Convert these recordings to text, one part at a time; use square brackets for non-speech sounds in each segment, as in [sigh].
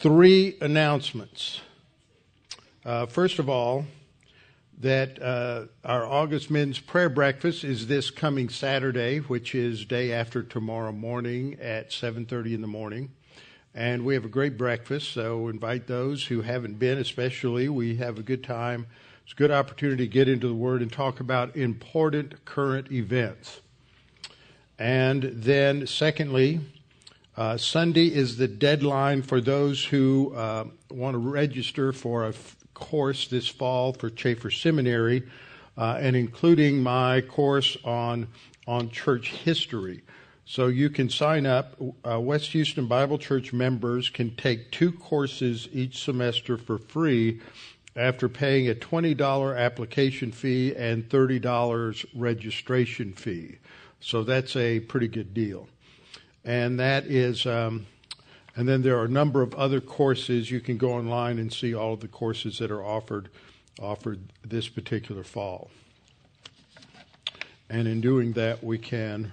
three announcements. Uh, first of all, that uh, our August Men's Prayer Breakfast is this coming Saturday, which is day after tomorrow morning at 7:30 in the morning. And we have a great breakfast, so invite those who haven't been, especially. We have a good time. It's a good opportunity to get into the Word and talk about important current events. And then, secondly, uh, Sunday is the deadline for those who uh, want to register for a f- course this fall for Chafer Seminary, uh, and including my course on on church history. So you can sign up. Uh, West Houston Bible Church members can take two courses each semester for free after paying a $20 application fee and $30 registration fee. So that's a pretty good deal and that is, um, and then there are a number of other courses. You can go online and see all of the courses that are offered offered this particular fall. And in doing that, we can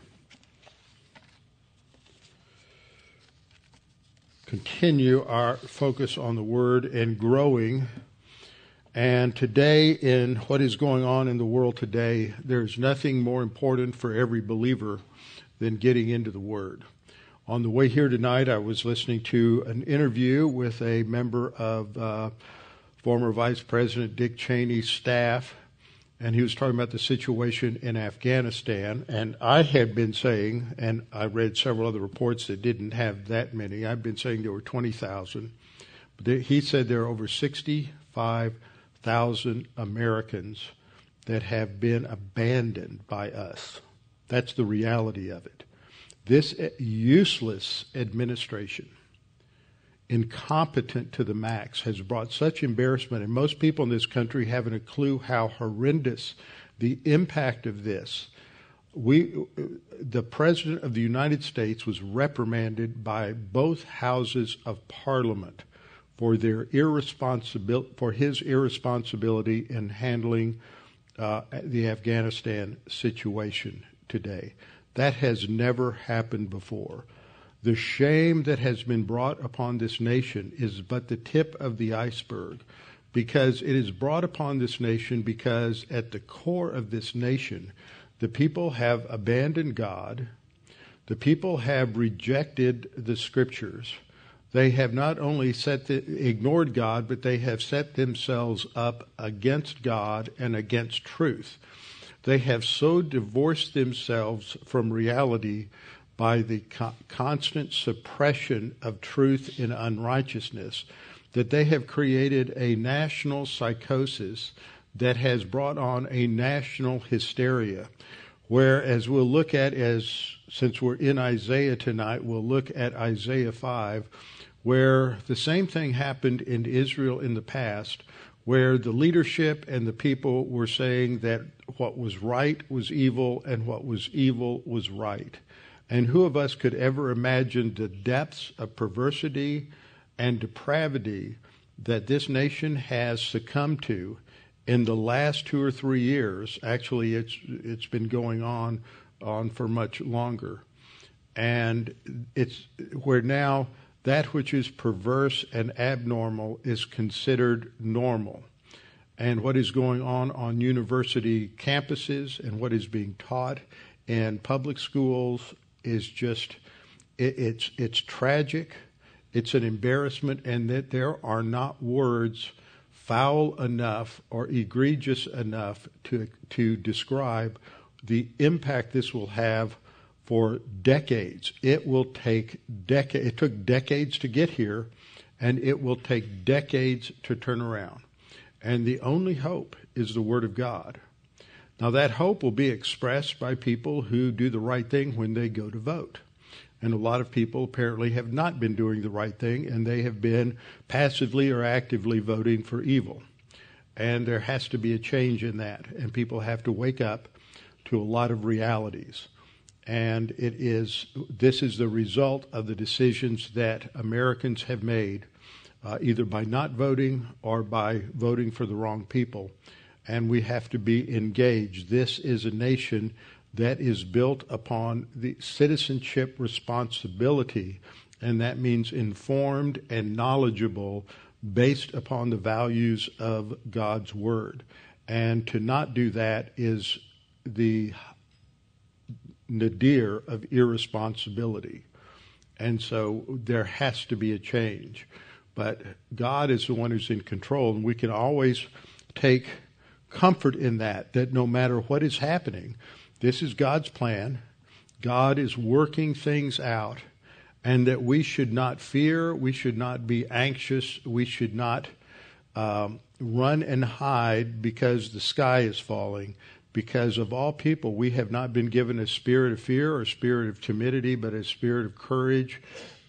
continue our focus on the Word and growing. And today, in what is going on in the world today, there's nothing more important for every believer than getting into the Word. On the way here tonight, I was listening to an interview with a member of uh, former Vice President Dick Cheney's staff, and he was talking about the situation in Afghanistan. And I had been saying, and I read several other reports that didn't have that many, I've been saying there were 20,000. But he said there are over 65,000 Americans that have been abandoned by us. That's the reality of it. This useless administration, incompetent to the max, has brought such embarrassment, and most people in this country haven't a clue how horrendous the impact of this. We, the president of the United States was reprimanded by both houses of Parliament for their irresponsibility, for his irresponsibility in handling uh, the Afghanistan situation today. That has never happened before. The shame that has been brought upon this nation is but the tip of the iceberg because it is brought upon this nation because at the core of this nation, the people have abandoned God. The people have rejected the scriptures. They have not only set the, ignored God, but they have set themselves up against God and against truth. They have so divorced themselves from reality by the co- constant suppression of truth in unrighteousness that they have created a national psychosis that has brought on a national hysteria. Where, as we'll look at, as since we're in Isaiah tonight, we'll look at Isaiah 5, where the same thing happened in Israel in the past, where the leadership and the people were saying that what was right was evil and what was evil was right. And who of us could ever imagine the depths of perversity and depravity that this nation has succumbed to in the last two or three years? Actually, it's it's been going on on for much longer, and it's where now that which is perverse and abnormal is considered normal. And what is going on on university campuses and what is being taught in public schools is just it, it's it's tragic. It's an embarrassment, and that there are not words foul enough or egregious enough to to describe the impact this will have for decades. It will take decades. It took decades to get here, and it will take decades to turn around. And the only hope is the Word of God. Now, that hope will be expressed by people who do the right thing when they go to vote. And a lot of people apparently have not been doing the right thing, and they have been passively or actively voting for evil. And there has to be a change in that, and people have to wake up to a lot of realities and it is this is the result of the decisions that Americans have made, uh, either by not voting or by voting for the wrong people, and we have to be engaged. This is a nation that is built upon the citizenship responsibility and that means informed and knowledgeable based upon the values of God's Word. And to not do that is the nadir of irresponsibility. And so there has to be a change. But God is the one who's in control, and we can always take comfort in that, that no matter what is happening, this is God's plan. God is working things out, and that we should not fear, we should not be anxious, we should not um, run and hide because the sky is falling. Because of all people, we have not been given a spirit of fear or a spirit of timidity, but a spirit of courage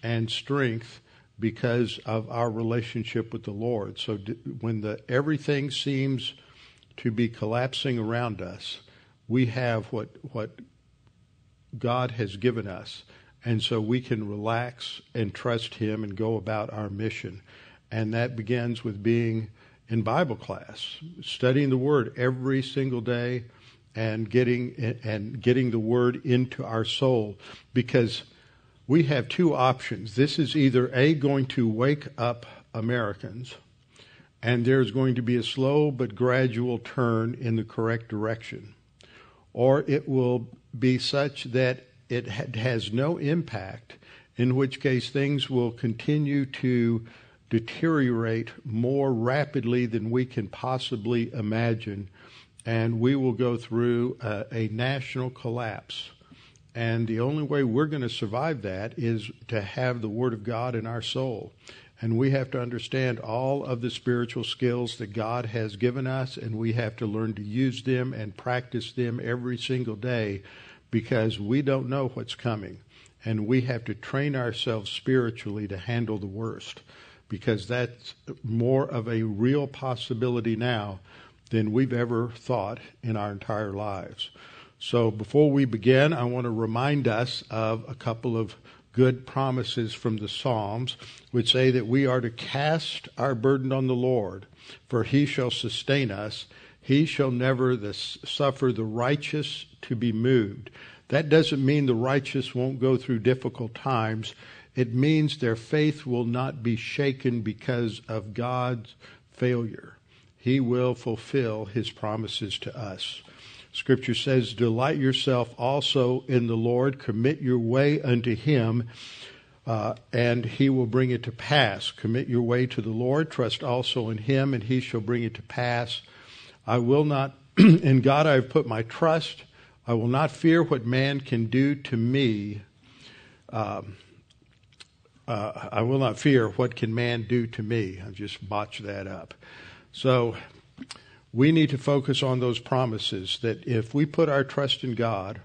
and strength because of our relationship with the Lord. So when the everything seems to be collapsing around us, we have what what God has given us. And so we can relax and trust him and go about our mission. And that begins with being in Bible class, studying the word every single day and getting and getting the word into our soul because we have two options. This is either A, going to wake up Americans, and there's going to be a slow but gradual turn in the correct direction, or it will be such that it has no impact, in which case things will continue to deteriorate more rapidly than we can possibly imagine, and we will go through a, a national collapse and the only way we're going to survive that is to have the Word of God in our soul. And we have to understand all of the spiritual skills that God has given us, and we have to learn to use them and practice them every single day because we don't know what's coming. And we have to train ourselves spiritually to handle the worst because that's more of a real possibility now than we've ever thought in our entire lives. So before we begin, I want to remind us of a couple of good promises from the Psalms, which say that we are to cast our burden on the Lord, for he shall sustain us. He shall never the, suffer the righteous to be moved. That doesn't mean the righteous won't go through difficult times. It means their faith will not be shaken because of God's failure. He will fulfill his promises to us. Scripture says, Delight yourself also in the Lord, commit your way unto him, uh, and he will bring it to pass. Commit your way to the Lord, trust also in him, and he shall bring it to pass. I will not, [clears throat] in God I have put my trust. I will not fear what man can do to me. Um, uh, I will not fear what can man do to me. I just botched that up. So we need to focus on those promises that if we put our trust in God,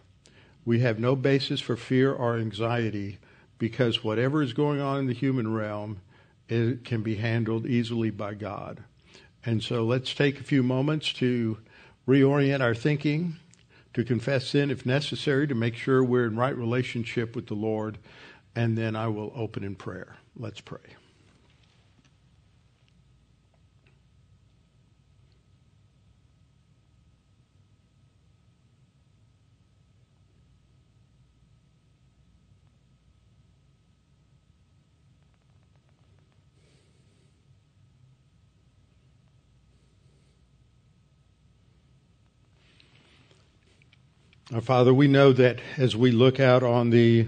we have no basis for fear or anxiety because whatever is going on in the human realm it can be handled easily by God. And so let's take a few moments to reorient our thinking, to confess sin if necessary, to make sure we're in right relationship with the Lord, and then I will open in prayer. Let's pray. Our Father, we know that as we look out on the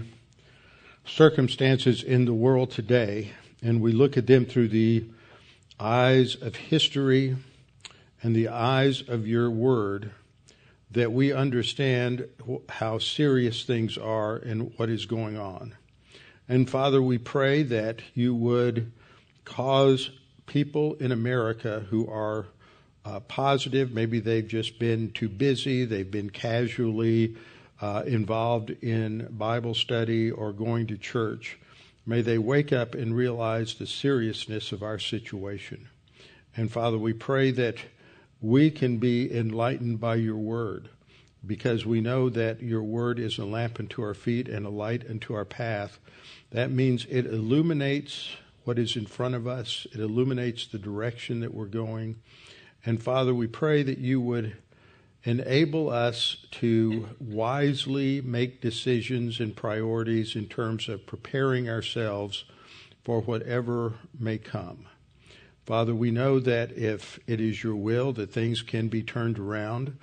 circumstances in the world today, and we look at them through the eyes of history and the eyes of your word, that we understand how serious things are and what is going on. And Father, we pray that you would cause people in America who are uh, positive. Maybe they've just been too busy. They've been casually uh, involved in Bible study or going to church. May they wake up and realize the seriousness of our situation. And Father, we pray that we can be enlightened by your word because we know that your word is a lamp unto our feet and a light unto our path. That means it illuminates what is in front of us, it illuminates the direction that we're going. And Father, we pray that you would enable us to wisely make decisions and priorities in terms of preparing ourselves for whatever may come. Father, we know that if it is your will that things can be turned around,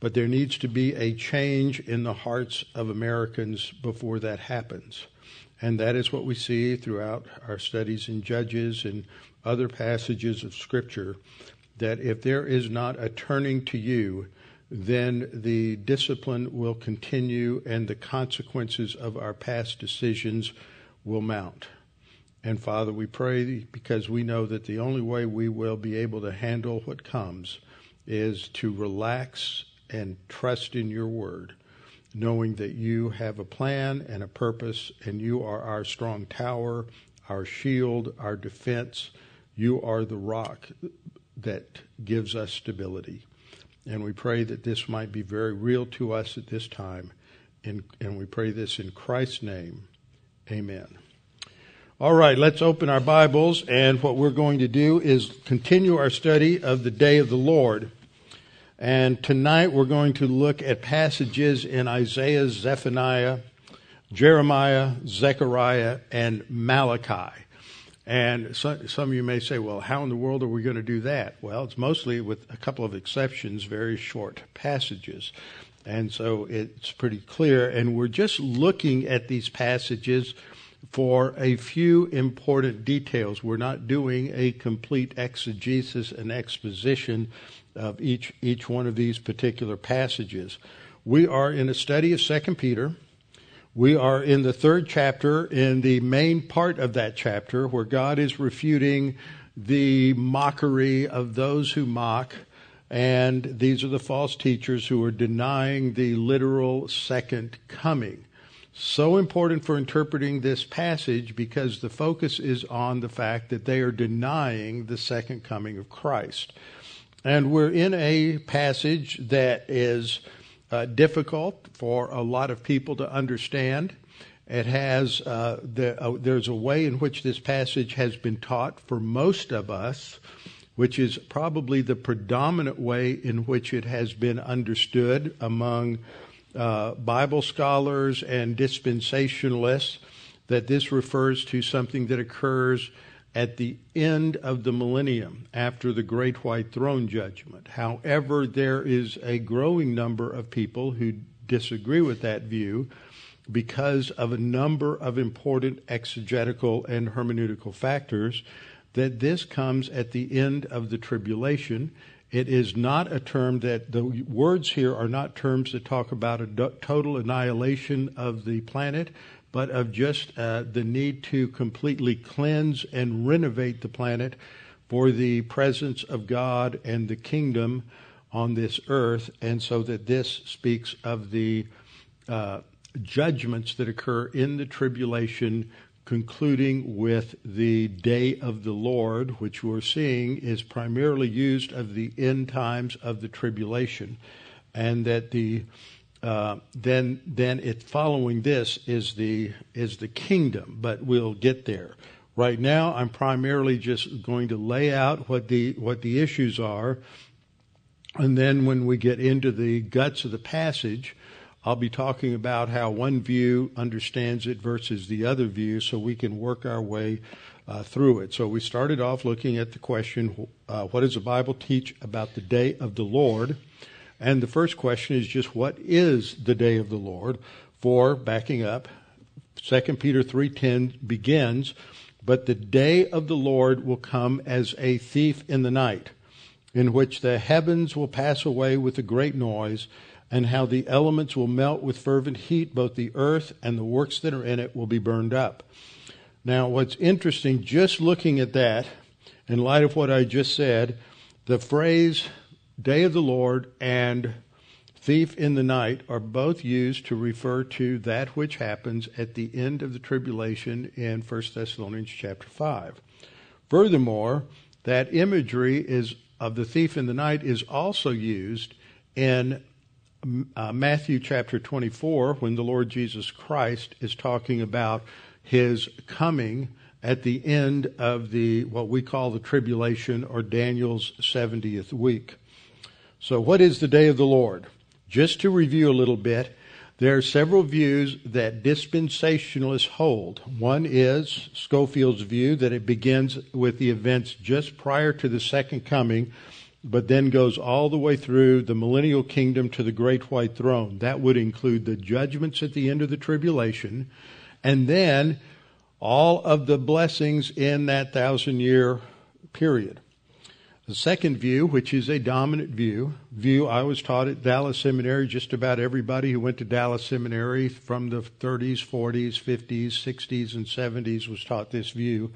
but there needs to be a change in the hearts of Americans before that happens. And that is what we see throughout our studies in Judges and other passages of Scripture that if there is not a turning to you, then the discipline will continue and the consequences of our past decisions will mount. And Father, we pray because we know that the only way we will be able to handle what comes is to relax and trust in your word, knowing that you have a plan and a purpose, and you are our strong tower, our shield, our defense. You are the rock that gives us stability. And we pray that this might be very real to us at this time. And, and we pray this in Christ's name. Amen. All right, let's open our Bibles. And what we're going to do is continue our study of the day of the Lord. And tonight we're going to look at passages in Isaiah, Zephaniah, Jeremiah, Zechariah, and Malachi. And so, some of you may say, well, how in the world are we going to do that? Well, it's mostly, with a couple of exceptions, very short passages. And so it's pretty clear. And we're just looking at these passages for a few important details. We're not doing a complete exegesis and exposition of each, each one of these particular passages. We are in a study of Second Peter. We are in the third chapter, in the main part of that chapter, where God is refuting the mockery of those who mock. And these are the false teachers who are denying the literal second coming. So important for interpreting this passage because the focus is on the fact that they are denying the second coming of Christ. And we're in a passage that is uh, difficult for a lot of people to understand. It has uh, the, uh, there's a way in which this passage has been taught for most of us, which is probably the predominant way in which it has been understood among uh, Bible scholars and dispensationalists. That this refers to something that occurs at the end of the millennium after the great white throne judgment. However, there is a growing number of people who disagree with that view because of a number of important exegetical and hermeneutical factors that this comes at the end of the tribulation. It is not a term that the words here are not terms that talk about a total annihilation of the planet, but of just uh, the need to completely cleanse and renovate the planet for the presence of God and the kingdom on this earth, and so that this speaks of the uh, judgments that occur in the tribulation, concluding with the day of the Lord, which we're seeing is primarily used of the end times of the tribulation, and that the uh, then then it following this is the is the kingdom, but we'll get there. Right now, I'm primarily just going to lay out what the what the issues are, and then when we get into the guts of the passage, I'll be talking about how one view understands it versus the other view, so we can work our way uh, through it. So we started off looking at the question: uh, What does the Bible teach about the day of the Lord? And the first question is just what is the day of the Lord? For backing up, 2 Peter 3:10 begins, "But the day of the Lord will come as a thief in the night, in which the heavens will pass away with a great noise, and how the elements will melt with fervent heat, both the earth and the works that are in it will be burned up." Now, what's interesting just looking at that in light of what I just said, the phrase day of the Lord and thief in the night are both used to refer to that which happens at the end of the tribulation in 1 Thessalonians chapter 5. Furthermore, that imagery is of the thief in the night is also used in uh, Matthew chapter 24 when the Lord Jesus Christ is talking about his coming at the end of the what we call the tribulation or Daniel's 70th week. So, what is the day of the Lord? Just to review a little bit, there are several views that dispensationalists hold. One is Scofield's view that it begins with the events just prior to the second coming, but then goes all the way through the millennial kingdom to the great white throne. That would include the judgments at the end of the tribulation, and then all of the blessings in that thousand year period. The second view, which is a dominant view, view I was taught at Dallas Seminary, just about everybody who went to Dallas Seminary from the 30s, 40s, 50s, 60s, and 70s was taught this view.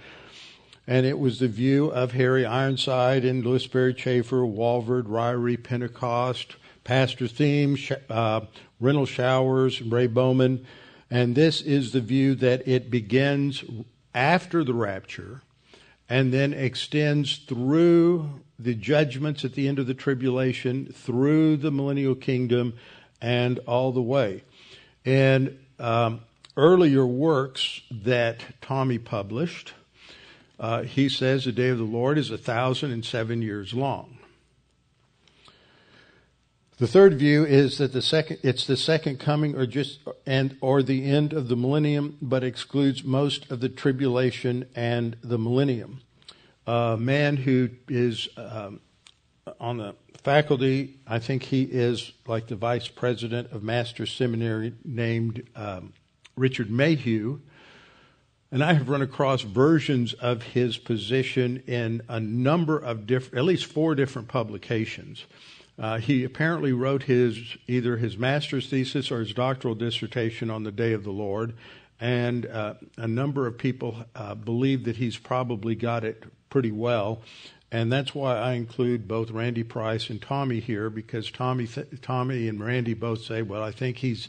And it was the view of Harry Ironside and Lewis Sperry Chafer, Walvoord, Ryrie, Pentecost, Pastor Thieme, uh, Renald Showers, Ray Bowman. And this is the view that it begins after the rapture and then extends through the judgments at the end of the tribulation, through the millennial kingdom, and all the way. And um, earlier works that Tommy published, uh, he says the day of the Lord is a thousand and seven years long. The third view is that the second it's the second coming or just and or the end of the millennium, but excludes most of the tribulation and the millennium. A man who is um, on the faculty, I think he is like the vice president of Master Seminary, named um, Richard Mayhue. And I have run across versions of his position in a number of different, at least four different publications. Uh, he apparently wrote his either his master's thesis or his doctoral dissertation on the Day of the Lord, and uh, a number of people uh, believe that he's probably got it pretty well, and that's why I include both Randy Price and Tommy here because Tommy, th- Tommy and Randy both say, well, I think he's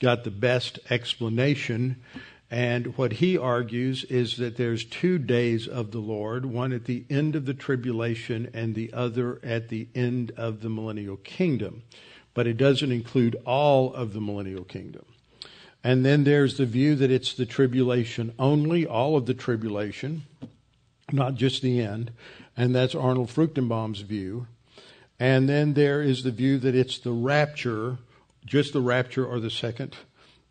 got the best explanation. And what he argues is that there's two days of the Lord, one at the end of the tribulation and the other at the end of the millennial kingdom. But it doesn't include all of the millennial kingdom. And then there's the view that it's the tribulation only, all of the tribulation, not just the end. And that's Arnold Fruchtenbaum's view. And then there is the view that it's the rapture, just the rapture or the second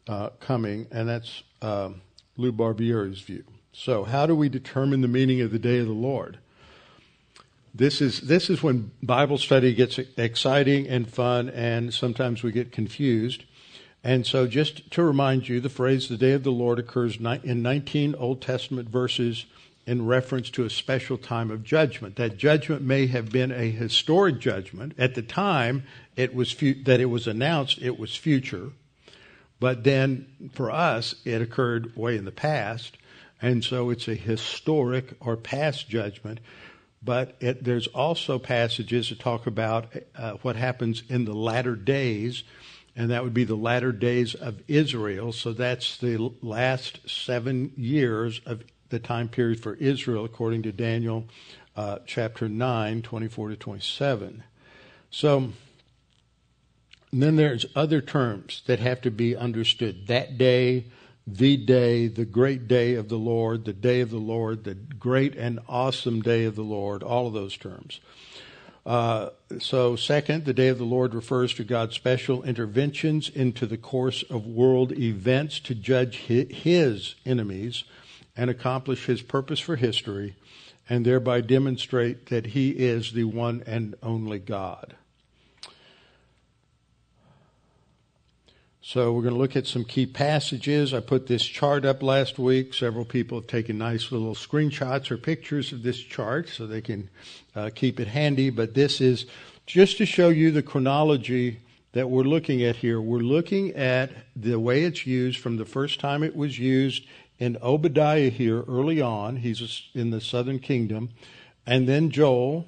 uh, coming, and that's uh, Lou Barbieri's view. So, how do we determine the meaning of the day of the Lord? This is this is when Bible study gets exciting and fun, and sometimes we get confused. And so, just to remind you, the phrase "the day of the Lord" occurs in 19 Old Testament verses in reference to a special time of judgment. That judgment may have been a historic judgment. At the time it was fu- that it was announced, it was future. But then for us, it occurred way in the past. And so it's a historic or past judgment. But it, there's also passages that talk about uh, what happens in the latter days, and that would be the latter days of Israel. So that's the last seven years of the time period for Israel, according to Daniel uh, chapter 9, 24 to 27. So, then there's other terms that have to be understood. That day, the day, the great day of the Lord, the day of the Lord, the great and awesome day of the Lord, all of those terms. Uh, so, second, the day of the Lord refers to God's special interventions into the course of world events to judge his enemies and accomplish his purpose for history and thereby demonstrate that he is the one and only God. So we're going to look at some key passages. I put this chart up last week. Several people have taken nice little screenshots or pictures of this chart so they can uh, keep it handy. But this is just to show you the chronology that we're looking at here. We're looking at the way it's used from the first time it was used in Obadiah here early on. He's in the southern kingdom. And then Joel.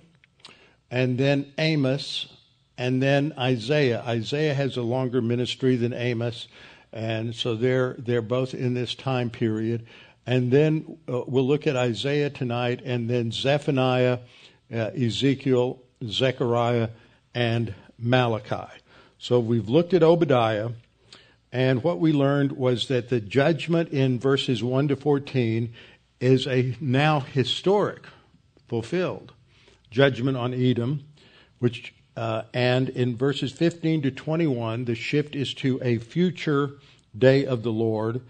And then Amos. And then Isaiah. Isaiah has a longer ministry than Amos. And so they're, they're both in this time period. And then uh, we'll look at Isaiah tonight, and then Zephaniah, uh, Ezekiel, Zechariah, and Malachi. So we've looked at Obadiah. And what we learned was that the judgment in verses 1 to 14 is a now historic, fulfilled judgment on Edom, which uh, and in verses 15 to 21, the shift is to a future day of the Lord,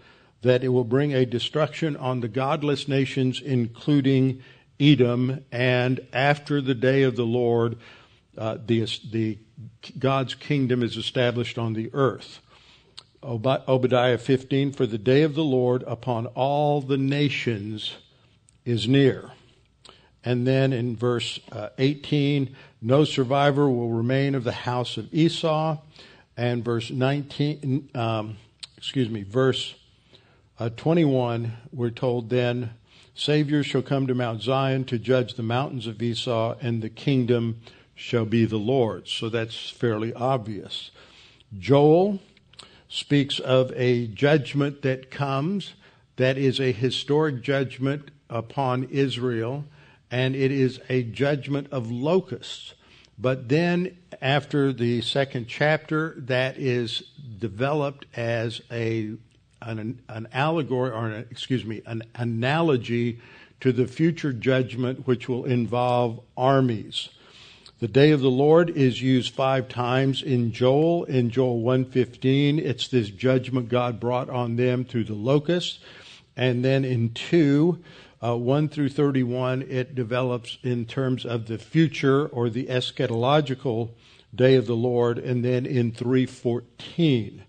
that it will bring a destruction on the godless nations, including Edom, and after the day of the Lord, uh, the, the God's kingdom is established on the earth. Obadiah 15, for the day of the Lord upon all the nations is near. And then in verse uh, 18, no survivor will remain of the house of Esau. And verse 19, um, excuse me, verse uh, 21, we're told then, Saviors shall come to Mount Zion to judge the mountains of Esau, and the kingdom shall be the Lord's. So that's fairly obvious. Joel speaks of a judgment that comes that is a historic judgment upon Israel, and it is a judgment of locusts. But then, after the second chapter, that is developed as a an, an allegory, or an, excuse me, an analogy to the future judgment, which will involve armies. The day of the Lord is used five times in Joel. In Joel 1:15, it's this judgment God brought on them through the locusts. And then in 2, uh, 1 through 31, it develops in terms of the future or the eschatological day of the Lord. And then in 3:14,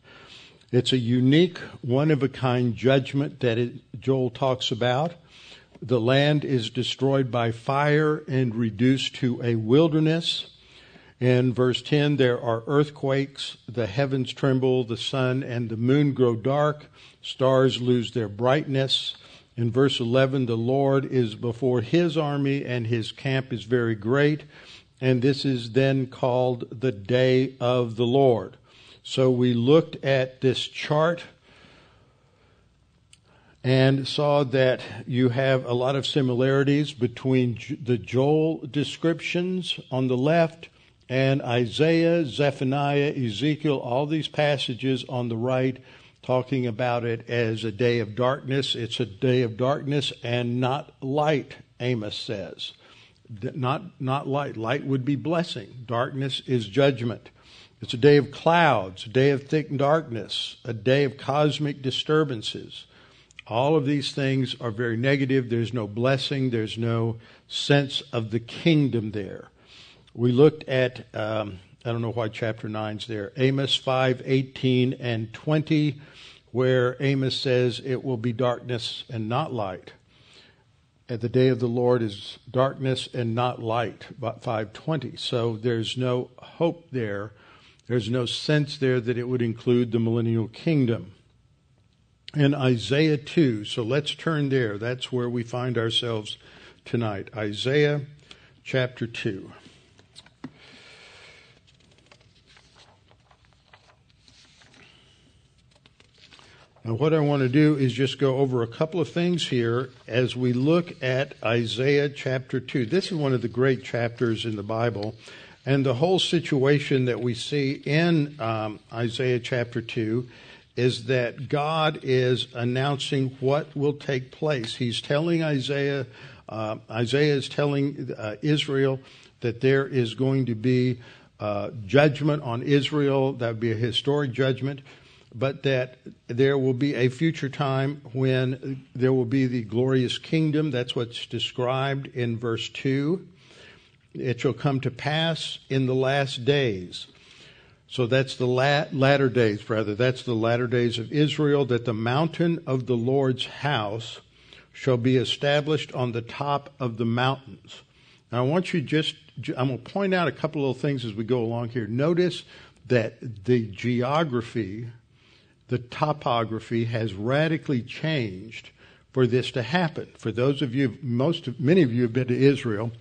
it's a unique, one of a kind judgment that it, Joel talks about the land is destroyed by fire and reduced to a wilderness. In verse 10, there are earthquakes, the heavens tremble, the sun and the moon grow dark, stars lose their brightness. In verse 11, the Lord is before his army and his camp is very great. And this is then called the day of the Lord. So we looked at this chart and saw that you have a lot of similarities between the Joel descriptions on the left and Isaiah, Zephaniah, Ezekiel, all these passages on the right talking about it as a day of darkness. It's a day of darkness and not light, Amos says. Not, not light. Light would be blessing. Darkness is judgment. It's a day of clouds, a day of thick darkness, a day of cosmic disturbances. All of these things are very negative. There's no blessing. There's no sense of the kingdom there. We looked at, um, I don't know why chapter 9's there, Amos 5, 18 and 20, where Amos says it will be darkness and not light. At the day of the Lord is darkness and not light, about 520. So there's no hope there. There's no sense there that it would include the millennial kingdom And Isaiah 2. So let's turn there. That's where we find ourselves tonight. Isaiah chapter 2. Now, what I want to do is just go over a couple of things here as we look at Isaiah chapter 2. This is one of the great chapters in the Bible. And the whole situation that we see in um, Isaiah chapter 2 is that God is announcing what will take place. He's telling Isaiah, uh, Isaiah is telling uh, Israel that there is going to be uh, judgment on Israel. That would be a historic judgment, but that there will be a future time when there will be the glorious kingdom. That's what's described in verse 2. It shall come to pass in the last days so that's the latter days, rather. That's the latter days of Israel, that the mountain of the Lord's house shall be established on the top of the mountains. Now, I want you just, I'm going to point out a couple of things as we go along here. Notice that the geography, the topography has radically changed for this to happen. For those of you, most, many of you have been to Israel.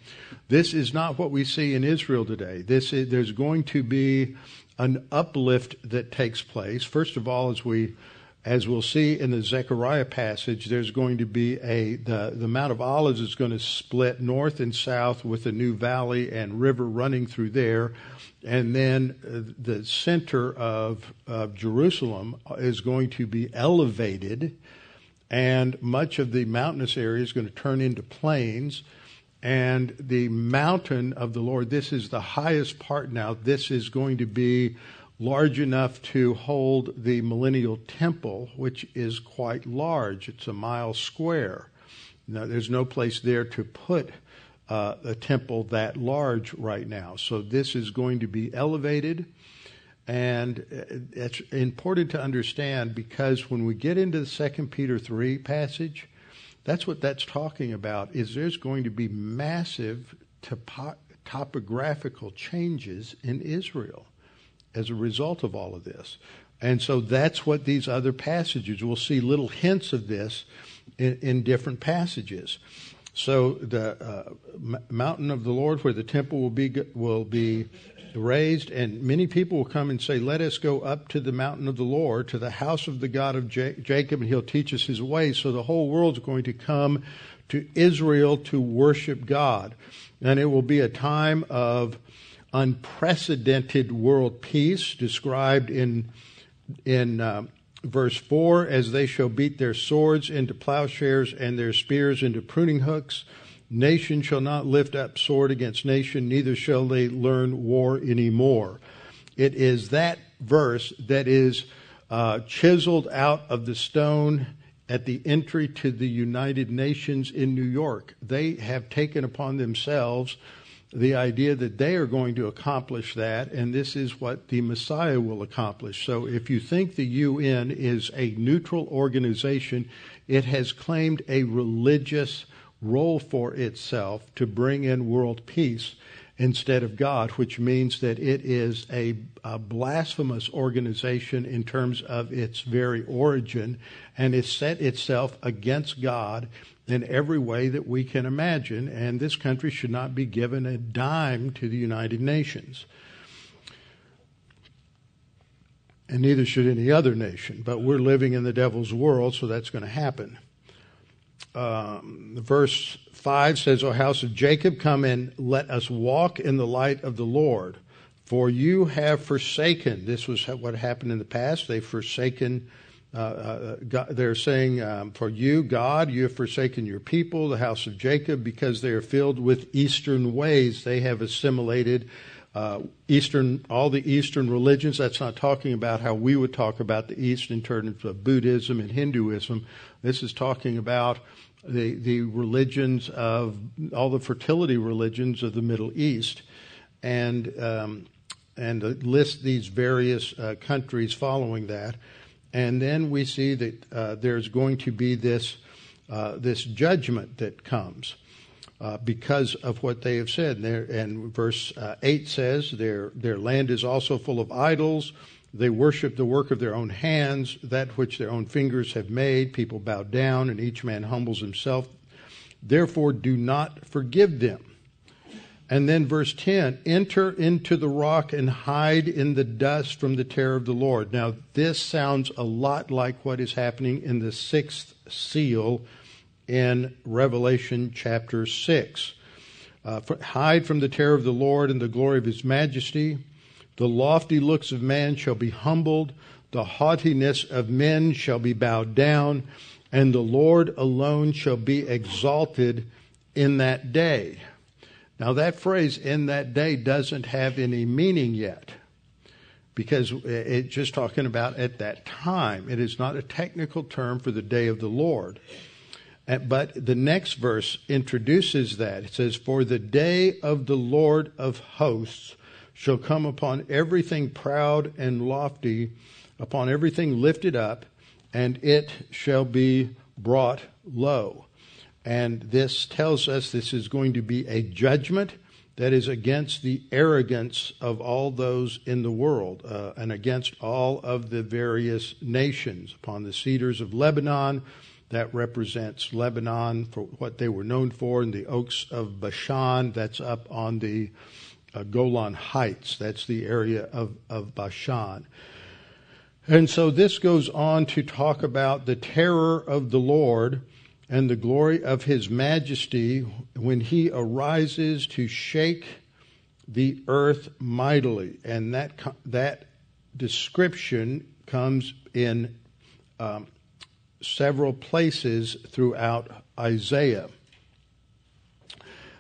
This is not what we see in Israel today. This is, there's going to be an uplift that takes place. First of all, as we as we'll see in the Zechariah passage, there's going to be a the, the Mount of Olives is going to split north and south with a new valley and river running through there, and then uh, the center of, of Jerusalem is going to be elevated, and much of the mountainous area is going to turn into plains and the mountain of the Lord. This is the highest part now. This is going to be large enough to hold the millennial temple, which is quite large. It's a mile square. Now, there's no place there to put uh, a temple that large right now. So this is going to be elevated. And uh, it's important to understand because when we get into the Second Peter 3 passage, that's what that's talking about is there's going to be massive topo- topographical changes in Israel as a result of all of this. And so that's what these other passages, we'll see little hints of this in, in different passages. So the uh, m- mountain of the Lord, where the temple will be, will be raised, and many people will come and say, Let us go up to the mountain of the Lord, to the house of the God of Jacob, and he'll teach us his ways. So the whole world's going to come to Israel to worship God. And it will be a time of unprecedented world peace described in in uh, verse 4 as they shall beat their swords into plowshares and their spears into pruning hooks. Nation shall not lift up sword against nation neither shall they learn war any more it is that verse that is uh, chiseled out of the stone at the entry to the united nations in new york. They have taken upon themselves the idea that they are going to accomplish that, and this is what the Messiah will accomplish. So if you think the UN is a neutral organization, it has claimed a religious role for itself to bring in world peace instead of God, which means that it is a, a, blasphemous organization in terms of its very origin, and it set itself against God in every way that we can imagine, and this country should not be given a dime to the United Nations. And neither should any other nation, but we're living in the devil's world, so that's going to happen. Um, verse 5 says, O house of Jacob, come and let us walk in the light of the Lord. For you have forsaken, this was what happened in the past, they've forsaken uh, uh, God, they're saying, um, For you, God, you have forsaken your people, the house of Jacob, because they are filled with Eastern ways. They have assimilated uh, Eastern, all the Eastern religions. That's not talking about how we would talk about the East in terms of Buddhism and Hinduism. This is talking about the, the religions of all the fertility religions of the Middle East. And, um, and list these various uh, countries following that. And then we see that uh, there's going to be this, uh, this judgment that comes uh, because of what they have said. And, and verse uh, 8 says, their, their land is also full of idols. They worship the work of their own hands, that which their own fingers have made. People bow down, and each man humbles himself. Therefore, do not forgive them. And then verse 10 enter into the rock and hide in the dust from the terror of the Lord. Now, this sounds a lot like what is happening in the sixth seal in Revelation chapter 6. Uh, for, hide from the terror of the Lord and the glory of his majesty. The lofty looks of man shall be humbled, the haughtiness of men shall be bowed down, and the Lord alone shall be exalted in that day. Now, that phrase, in that day, doesn't have any meaning yet because it's just talking about at that time. It is not a technical term for the day of the Lord. But the next verse introduces that. It says, For the day of the Lord of hosts shall come upon everything proud and lofty, upon everything lifted up, and it shall be brought low. And this tells us this is going to be a judgment that is against the arrogance of all those in the world uh, and against all of the various nations. Upon the cedars of Lebanon, that represents Lebanon for what they were known for, and the oaks of Bashan, that's up on the uh, Golan Heights. That's the area of, of Bashan. And so this goes on to talk about the terror of the Lord and the glory of his majesty when he arises to shake the earth mightily. And that, that description comes in um, several places throughout Isaiah.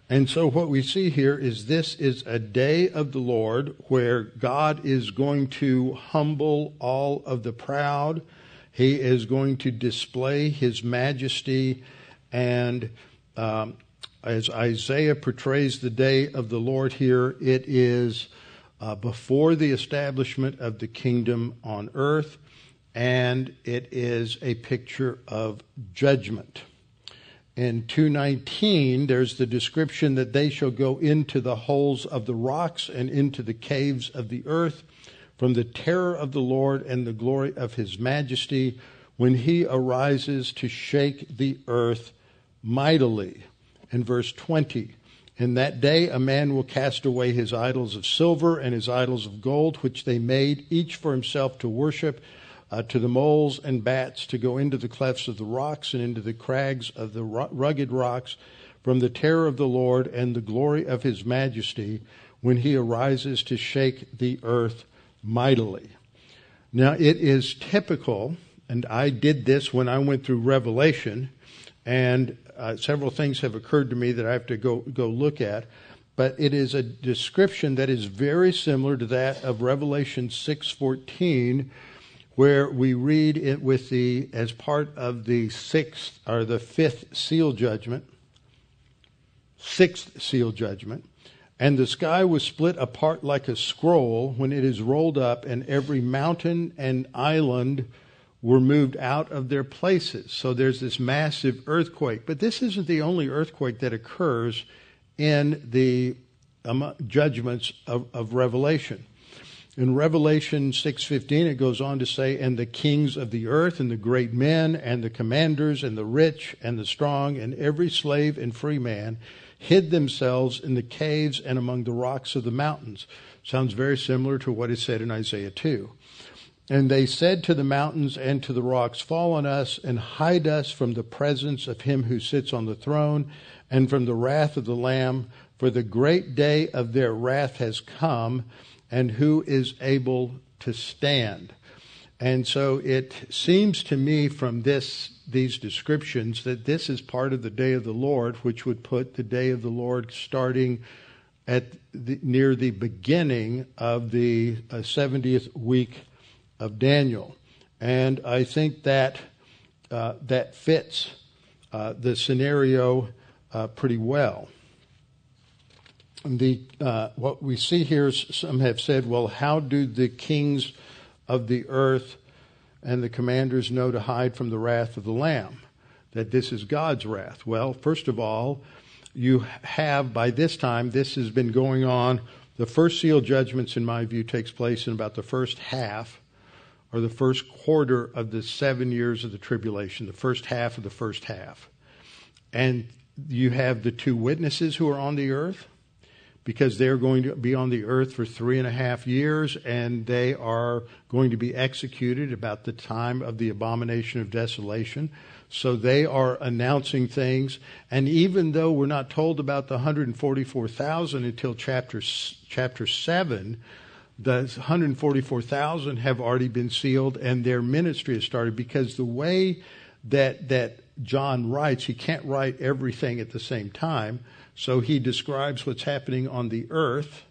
And so what we see here is this is a day of the Lord where God is going to humble all of the proud. He is going to display his majesty. And um, as Isaiah portrays the day of the Lord here, it is uh, before the establishment of the kingdom on earth, and it is a picture of judgment. In 219, there's the description that they shall go into the holes of the rocks and into the caves of the earth from the terror of the Lord and the glory of his majesty when he arises to shake the earth mightily. In verse 20, in that day a man will cast away his idols of silver and his idols of gold, which they made, each for himself to worship uh, to the moles and bats to go into the clefts of the rocks and into the crags of the rugged rocks from the terror of the Lord and the glory of his majesty when he arises to shake the earth mightily. Now, it is typical, and I did this when I went through Revelation, and uh, several things have occurred to me that I have to go, go look at but it is a description that is very similar to that of Revelation 6:14 where we read it with the as part of the sixth or the fifth seal judgment, sixth seal judgment, and the sky was split apart like a scroll when it is rolled up, and every mountain and island were moved out of their places. So there's this massive earthquake. But this isn't the only earthquake that occurs in the um, judgments of, of Revelation. In Revelation 6:15 it goes on to say and the kings of the earth and the great men and the commanders and the rich and the strong and every slave and free man hid themselves in the caves and among the rocks of the mountains. Sounds very similar to what is said in Isaiah 2. And they said to the mountains and to the rocks, Fall on us and hide us from the presence of him who sits on the throne and from the wrath of the Lamb, for the great day of their wrath has come and who is able to stand. And so it seems to me from this these descriptions that this is part of the day of the Lord, which would put the day of the Lord starting at the, near the beginning of the uh, 70th week of Daniel. And I think that uh, that fits uh, the scenario uh, pretty well the uh, what we see here, some have said, well, how do the kings of the earth and the commanders know to hide from the wrath of the Lamb? That this is God's wrath. Well, first of all, you have by this time this has been going on. The first seal judgments, in my view, takes place in about the first half or the first quarter of the seven years of the tribulation, the first half of the first half. And you have the two witnesses who are on the earth because they're going to be on the earth for three and a half years and they are going to be executed about the time of the abomination of desolation. So they are announcing things. And even though we're not told about the 144,000 until chapter, chapter 7, the 144,000 have already been sealed and their ministry has started because the way that, that John writes, he can't write everything at the same time. So he describes what's happening on the earth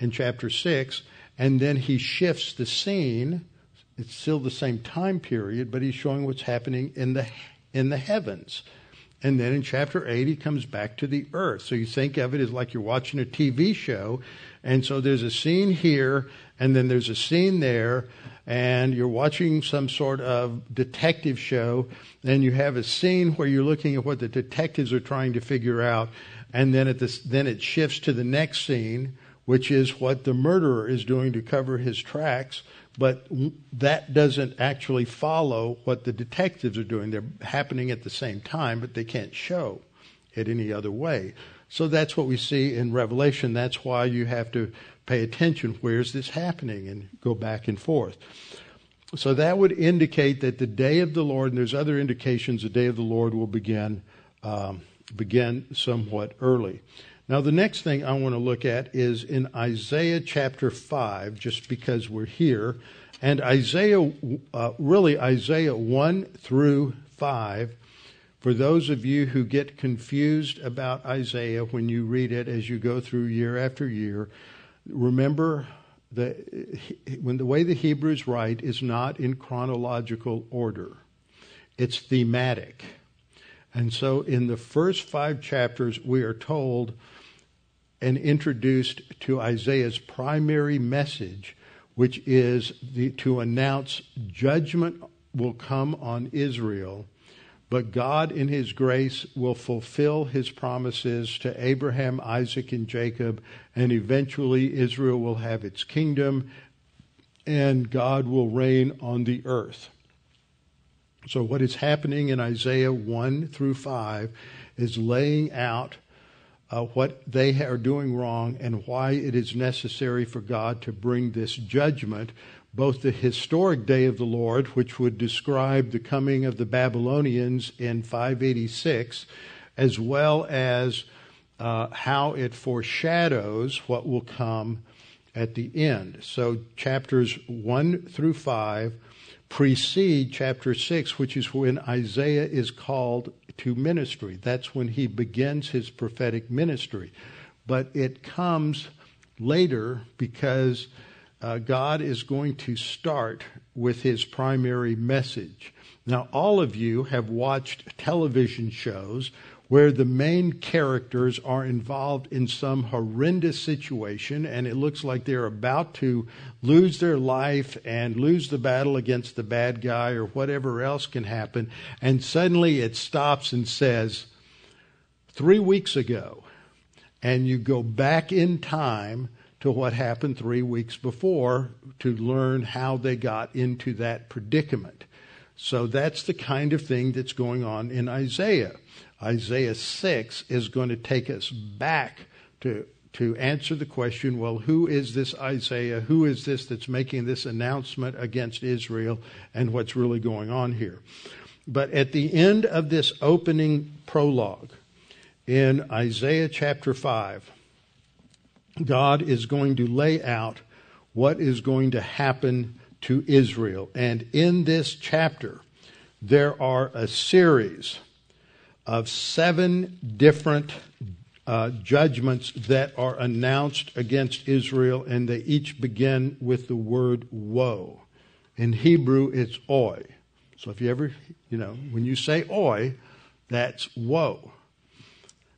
in chapter 6, and then he shifts the scene. It's still the same time period, but he's showing what's happening in the, in the heavens. And then in chapter 8, he comes back to the earth. So you think of it as like you're watching a TV show. And so there's a scene here, and then there's a scene there, and you're watching some sort of detective show, and you have a scene where you're looking at what the detectives are trying to figure out, and then at this, then it shifts to the next scene, which is what the murderer is doing to cover his tracks. But that doesn't actually follow what the detectives are doing. They're happening at the same time, but they can't show it any other way. So that's what we see in Revelation. That's why you have to pay attention. Where's this happening? And go back and forth. So that would indicate that the day of the Lord, and there's other indications the day of the Lord will begin um, begin somewhat early. Now, the next thing I want to look at is in Isaiah chapter 5, just because we're here. And Isaiah, uh, really Isaiah 1 through 5, For those of you who get confused about Isaiah when you read it as you go through year after year, remember that when the way the Hebrews write is not in chronological order, it's thematic. And so in the first five chapters, we are told and introduced to Isaiah's primary message, which is the, to announce judgment will come on Israel but God, in His grace, will fulfill His promises to Abraham, Isaac, and Jacob, and eventually Israel will have its kingdom, and God will reign on the earth. So, what is happening in Isaiah 1 through 5 is laying out uh, what they are doing wrong and why it is necessary for God to bring this judgment both the historic day of the Lord, which would describe the coming of the Babylonians in 586, as well as uh, how it foreshadows what will come at the end. So, chapters 1 through 5 precede chapter 6, which is when Isaiah is called to ministry. That's when he begins his prophetic ministry. But it comes later because uh, God is going to start with his primary message. Now, all of you have watched television shows where the main characters are involved in some horrendous situation and it looks like they're about to lose their life and lose the battle against the bad guy or whatever else can happen. And suddenly it stops and says, three weeks ago, and you go back in time to what happened three weeks before to learn how they got into that predicament. So that's the kind of thing that's going on in Isaiah. Isaiah 6 is going to take us back to, to answer the question well, who is this Isaiah? Who is this that's making this announcement against Israel and what's really going on here? But at the end of this opening prologue in Isaiah chapter 5, God is going to lay out what is going to happen to Israel. And in this chapter, there are a series of seven different uh, judgments that are announced against Israel, and they each begin with the word woe. In Hebrew, it's oi. So if you ever, you know, when you say oi, that's woe.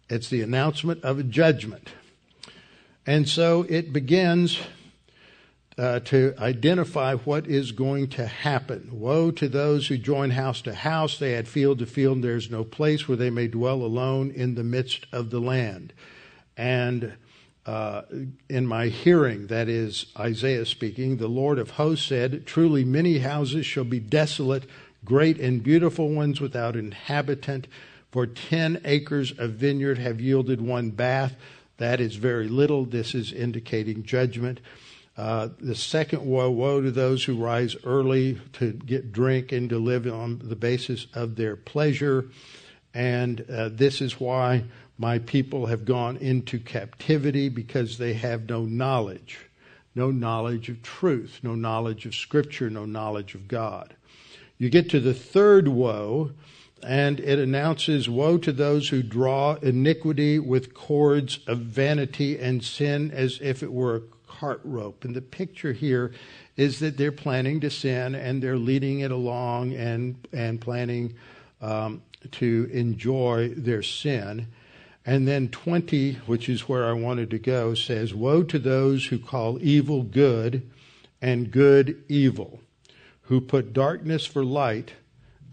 It's the announcement of a judgment. And so it begins uh, to identify what is going to happen. Woe to those who join house to house. They add field to field, there is no place where they may dwell alone in the midst of the land. And uh, in my hearing, that is Isaiah speaking, the Lord of hosts said, Truly many houses shall be desolate, great and beautiful ones without inhabitant. For ten acres of vineyard have yielded one bath that is very little. This is indicating judgment. Uh, the second woe, woe to those who rise early to get drink and to live on the basis of their pleasure. And uh, this is why my people have gone into captivity because they have no knowledge, no knowledge of truth, no knowledge of Scripture, no knowledge of God. You get to the third woe, and it announces Woe to those who draw iniquity with cords of vanity and sin as if it were a cart rope. And the picture here is that they're planning to sin and they're leading it along and, and planning um, to enjoy their sin. And then 20, which is where I wanted to go, says, Woe to those who call evil good and good evil, who put darkness for light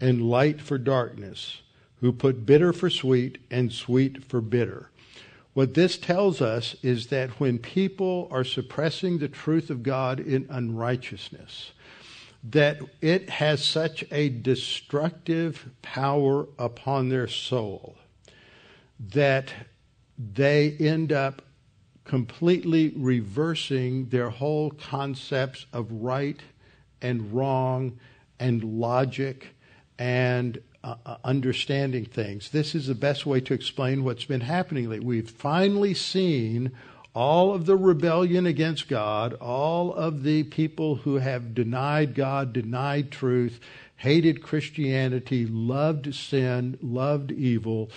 and light for darkness, who put bitter for sweet and sweet for bitter. What this tells us is that when people are suppressing the truth of God in unrighteousness, that it has such a destructive power upon their soul that they end up completely reversing their whole concepts of right and wrong and logic and uh, uh, understanding things. This is the best way to explain what's been happening. We've finally seen all of the rebellion against God, all of the people who have denied God, denied truth, hated Christianity, loved sin, loved evil.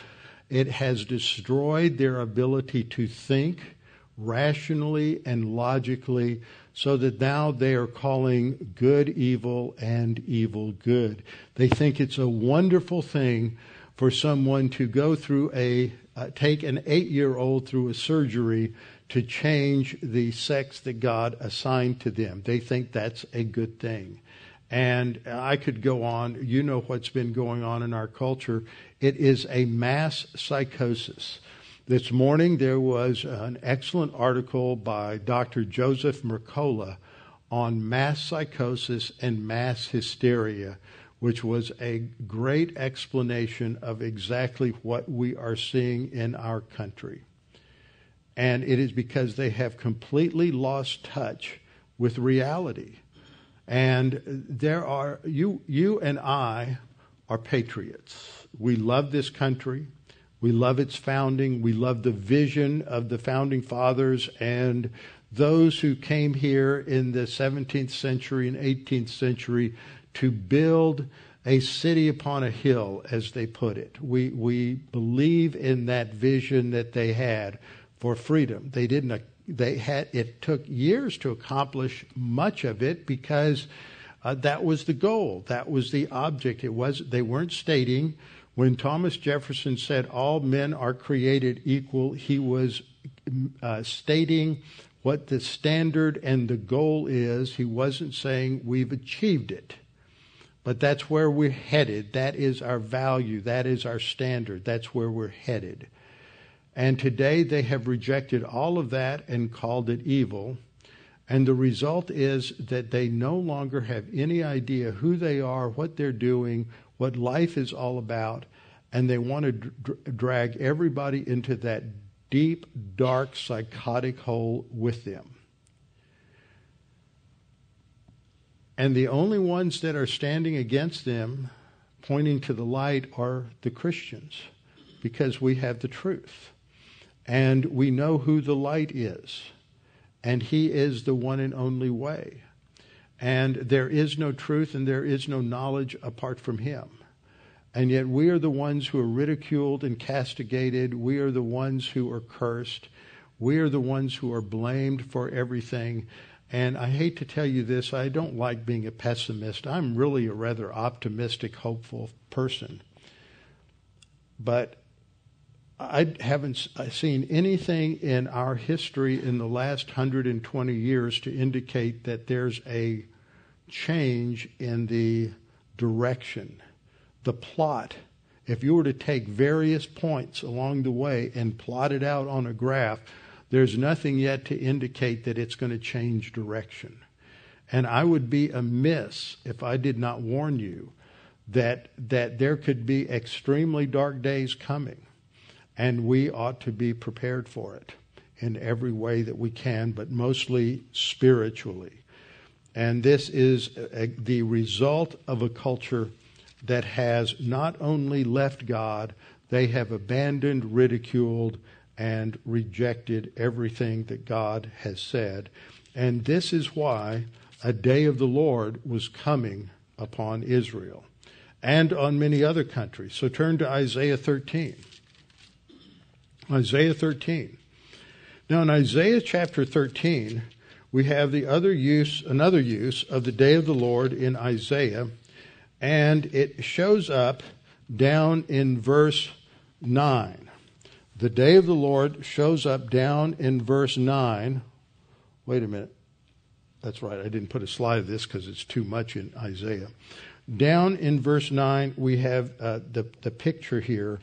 It has destroyed their ability to think rationally and logically so that now they are calling good evil and evil good. They think it's a wonderful thing for someone to go through a, uh, take an eight year old through a surgery to change the sex that God assigned to them. They think that's a good thing. And I could go on. You know what's been going on in our culture. It is a mass psychosis. This morning there was an excellent article by Dr. Joseph Mercola on mass psychosis and mass hysteria, which was a great explanation of exactly what we are seeing in our country. And it is because they have completely lost touch with reality. And there are, you, you and I are patriots. We love this country. We love its founding. We love the vision of the founding fathers and those who came here in the 17th century and 18th century to build a city upon a hill, as they put it. We, we believe in that vision that they had for freedom. They didn't, they had, it took years to accomplish much of it because uh, that was the goal. That was the object. It was, they weren't stating when Thomas Jefferson said all men are created equal, he was uh, stating what the standard and the goal is. He wasn't saying we've achieved it. But that's where we're headed. That is our value. That is our standard. That's where we're headed. And today they have rejected all of that and called it evil. And the result is that they no longer have any idea who they are, what they're doing, what life is all about, and they want to dr- drag everybody into that deep, dark, psychotic hole with them. And the only ones that are standing against them, pointing to the light, are the Christians, because we have the truth. And we know who the light is. And He is the one and only way. And there is no truth and there is no knowledge apart from Him. And yet we are the ones who are ridiculed and castigated. We are the ones who are cursed. We are the ones who are blamed for everything. And I hate to tell you this, I don't like being a pessimist. I'm really a rather optimistic, hopeful person. But I haven't seen anything in our history in the last 120 years to indicate that there's a change in the direction, the plot. If you were to take various points along the way and plot it out on a graph, there's nothing yet to indicate that it's going to change direction. And I would be amiss if I did not warn you that, that there could be extremely dark days coming, and we ought to be prepared for it in every way that we can, but mostly spiritually. And this is a, the result of a culture that has not only left God, they have abandoned, ridiculed, and rejected everything that God has said. And this is why a day of the Lord was coming upon Israel and on many other countries. So turn to Isaiah 13. Isaiah 13. Now in Isaiah chapter 13, we have the other use, another use of the day of the Lord in Isaiah, and it shows up down in verse 9. The day of the Lord shows up down in verse 9. Wait a minute. That's right. I didn't put a slide of this because it's too much in Isaiah. Down in verse 9, we have uh, the, the picture here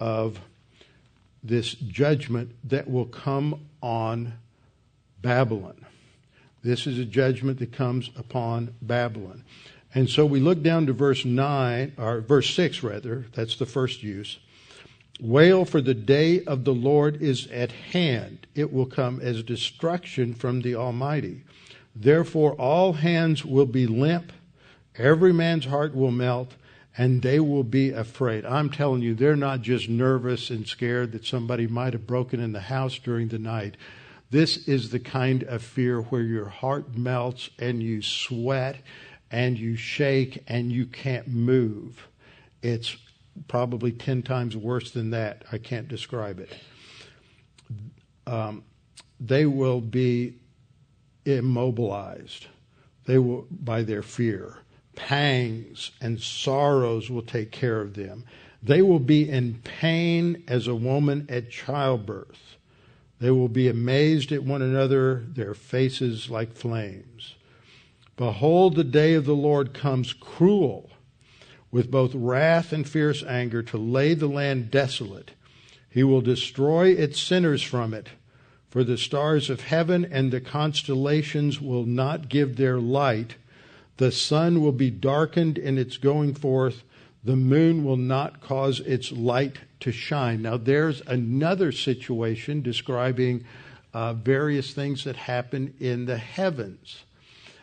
of this judgment that will come on Babylon. This is a judgment that comes upon Babylon. And so we look down to verse 9, or verse 6 rather, that's the first use. Wail for the day of the Lord is at hand. It will come as destruction from the Almighty. Therefore all hands will be limp, every man's heart will melt, and they will be afraid. I'm telling you, they're not just nervous and scared that somebody might have broken in the house during the night. This is the kind of fear where your heart melts and you sweat and you shake and you can't move. It's probably 10 times worse than that. I can't describe it. Um, they will be immobilized. They will by their fear. Pangs and sorrows will take care of them. They will be in pain as a woman at childbirth. They will be amazed at one another, their faces like flames. Behold, the day of the Lord comes cruel, with both wrath and fierce anger, to lay the land desolate. He will destroy its sinners from it for the stars of heaven and the constellations will not give their light. The sun will be darkened in its going forth. The moon will not cause its light to shine. Now, there's another situation describing uh, various things that happen in the heavens.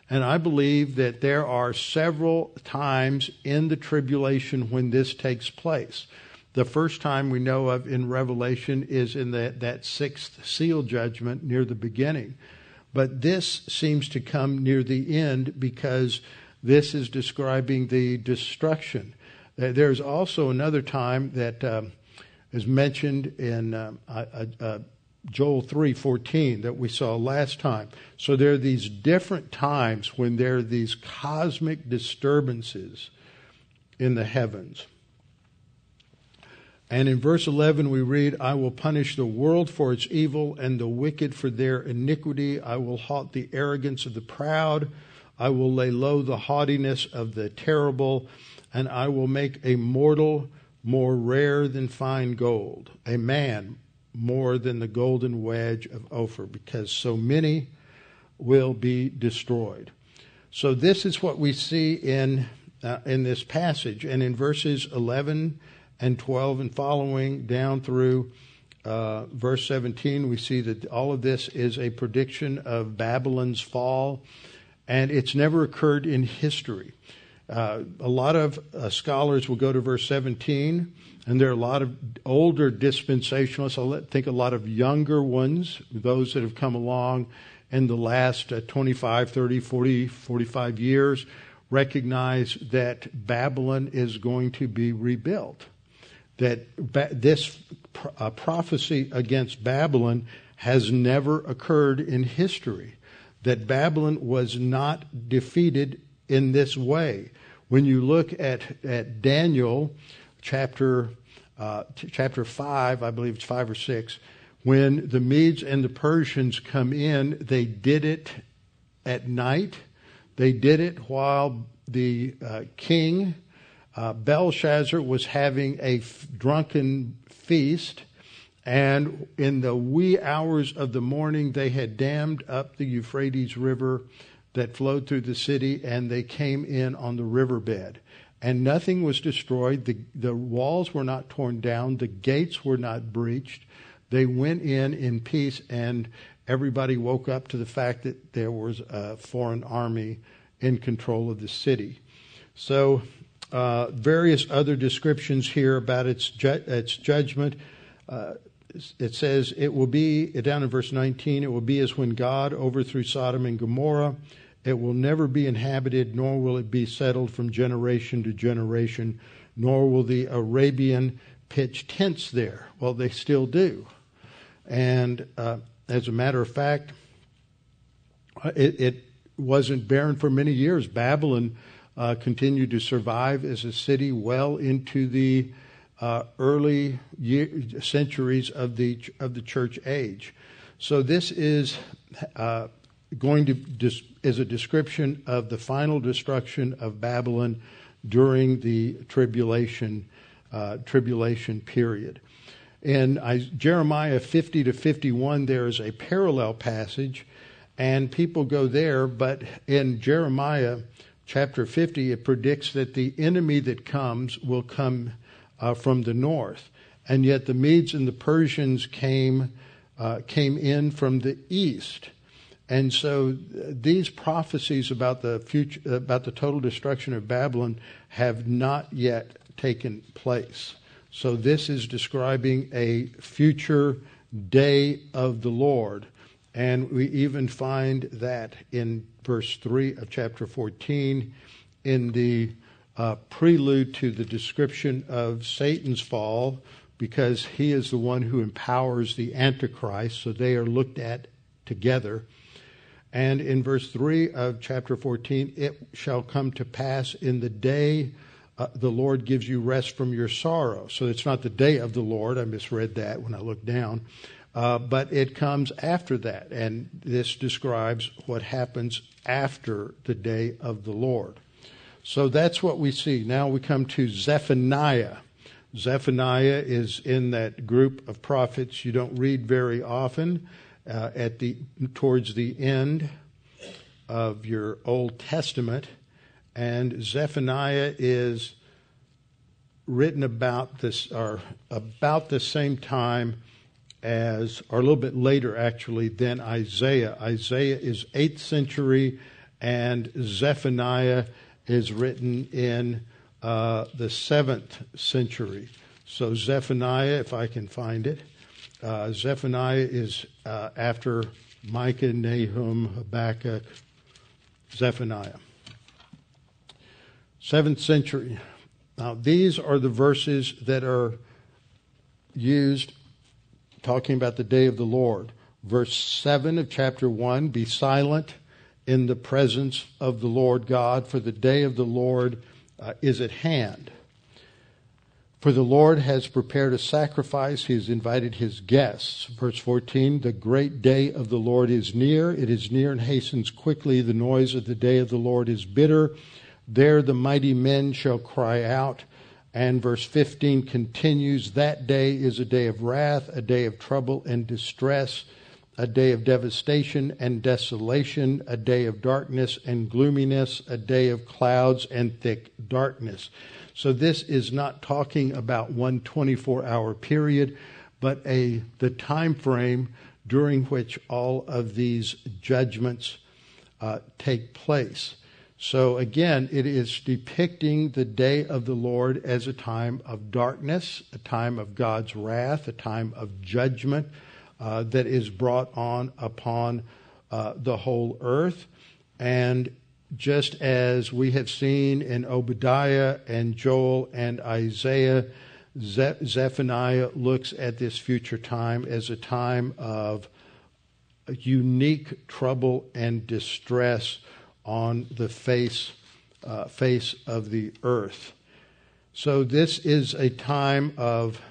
And I believe that there are several times in the tribulation when this takes place. The first time we know of in Revelation is in the, that sixth seal judgment near the beginning. But this seems to come near the end because this is describing the destruction. There's also another time that um, is mentioned in um, uh, uh, Joel 3:14 that we saw last time. So there are these different times when there are these cosmic disturbances in the heavens. And in verse 11, we read, I will punish the world for its evil and the wicked for their iniquity. I will halt the arrogance of the proud. I will lay low the haughtiness of the terrible. And I will make a mortal more rare than fine gold, a man more than the golden wedge of Ophir, because so many will be destroyed. So this is what we see in uh, in this passage, and in verses 11 and 12 and following down through uh, verse 17, we see that all of this is a prediction of Babylon's fall, and it's never occurred in history. Uh, a lot of uh, scholars will go to verse 17, and there are a lot of older dispensationalists. I think a lot of younger ones, those that have come along in the last uh, 25, 30, 40, 45 years, recognize that Babylon is going to be rebuilt that this uh, prophecy against Babylon has never occurred in history. That Babylon was not defeated in this way. When you look at, at Daniel chapter, uh, chapter 5, I believe it's 5 or 6, when the Medes and the Persians come in, they did it at night. They did it while the uh, king uh, Belshazzar was having a f- drunken feast, and in the wee hours of the morning, they had dammed up the Euphrates River that flowed through the city, and they came in on the riverbed. And nothing was destroyed. The, the walls were not torn down. The gates were not breached. They went in in peace, and everybody woke up to the fact that there was a foreign army in control of the city. So uh, various other descriptions here about its ju- its judgment. Uh, it says it will be down in verse 19. It will be as when God overthrew Sodom and Gomorrah. It will never be inhabited, nor will it be settled from generation to generation, nor will the Arabian pitch tents there. Well, they still do. And uh, as a matter of fact, it, it wasn't barren for many years. Babylon uh, continued to survive as a city well into the uh, early year, centuries of the of the church age. So this is uh, going to is a description of the final destruction of Babylon during the tribulation uh, tribulation period. In Jeremiah 50 to 51, there is a parallel passage, and people go there. But in Jeremiah chapter 50, it predicts that the enemy that comes will come uh, from the north. And yet the Medes and the Persians came, uh, came in from the east. And so uh, these prophecies about the future, about the total destruction of Babylon have not yet taken place. So this is describing a future day of the Lord. And we even find that in verse 3 of chapter 14, in the uh, prelude to the description of Satan's fall, because he is the one who empowers the Antichrist, so they are looked at together. And in verse 3 of chapter 14, it shall come to pass in the day uh, the Lord gives you rest from your sorrow. So it's not the day of the Lord. I misread that when I looked down. Uh, but it comes after that. And this describes what happens after the day of the Lord. So that's what we see. Now we come to Zephaniah. Zephaniah is in that group of prophets you don't read very often. Uh, at the towards the end of your Old Testament, and Zephaniah is written about this, or about the same time as, or a little bit later actually, than Isaiah. Isaiah is 8th century, and Zephaniah is written in uh, the 7th century. So Zephaniah, if I can find it, uh, Zephaniah is uh, after Micah, Nahum, Habakkuk, Zephaniah. Seventh century. Now, these are the verses that are used talking about the day of the Lord. Verse 7 of chapter 1 Be silent in the presence of the Lord God, for the day of the Lord uh, is at hand. For the Lord has prepared a sacrifice. He has invited his guests. Verse 14 The great day of the Lord is near. It is near and hastens quickly. The noise of the day of the Lord is bitter. There the mighty men shall cry out. And verse 15 continues That day is a day of wrath, a day of trouble and distress, a day of devastation and desolation, a day of darkness and gloominess, a day of clouds and thick darkness. So this is not talking about one 24 hour period, but a the time frame during which all of these judgments uh, take place. So again, it is depicting the day of the Lord as a time of darkness, a time of God's wrath, a time of judgment uh, that is brought on upon uh, the whole earth. And just as we have seen in Obadiah and Joel and Isaiah, Zephaniah looks at this future time as a time of unique trouble and distress on the face, uh, face of the earth. So, this is a time of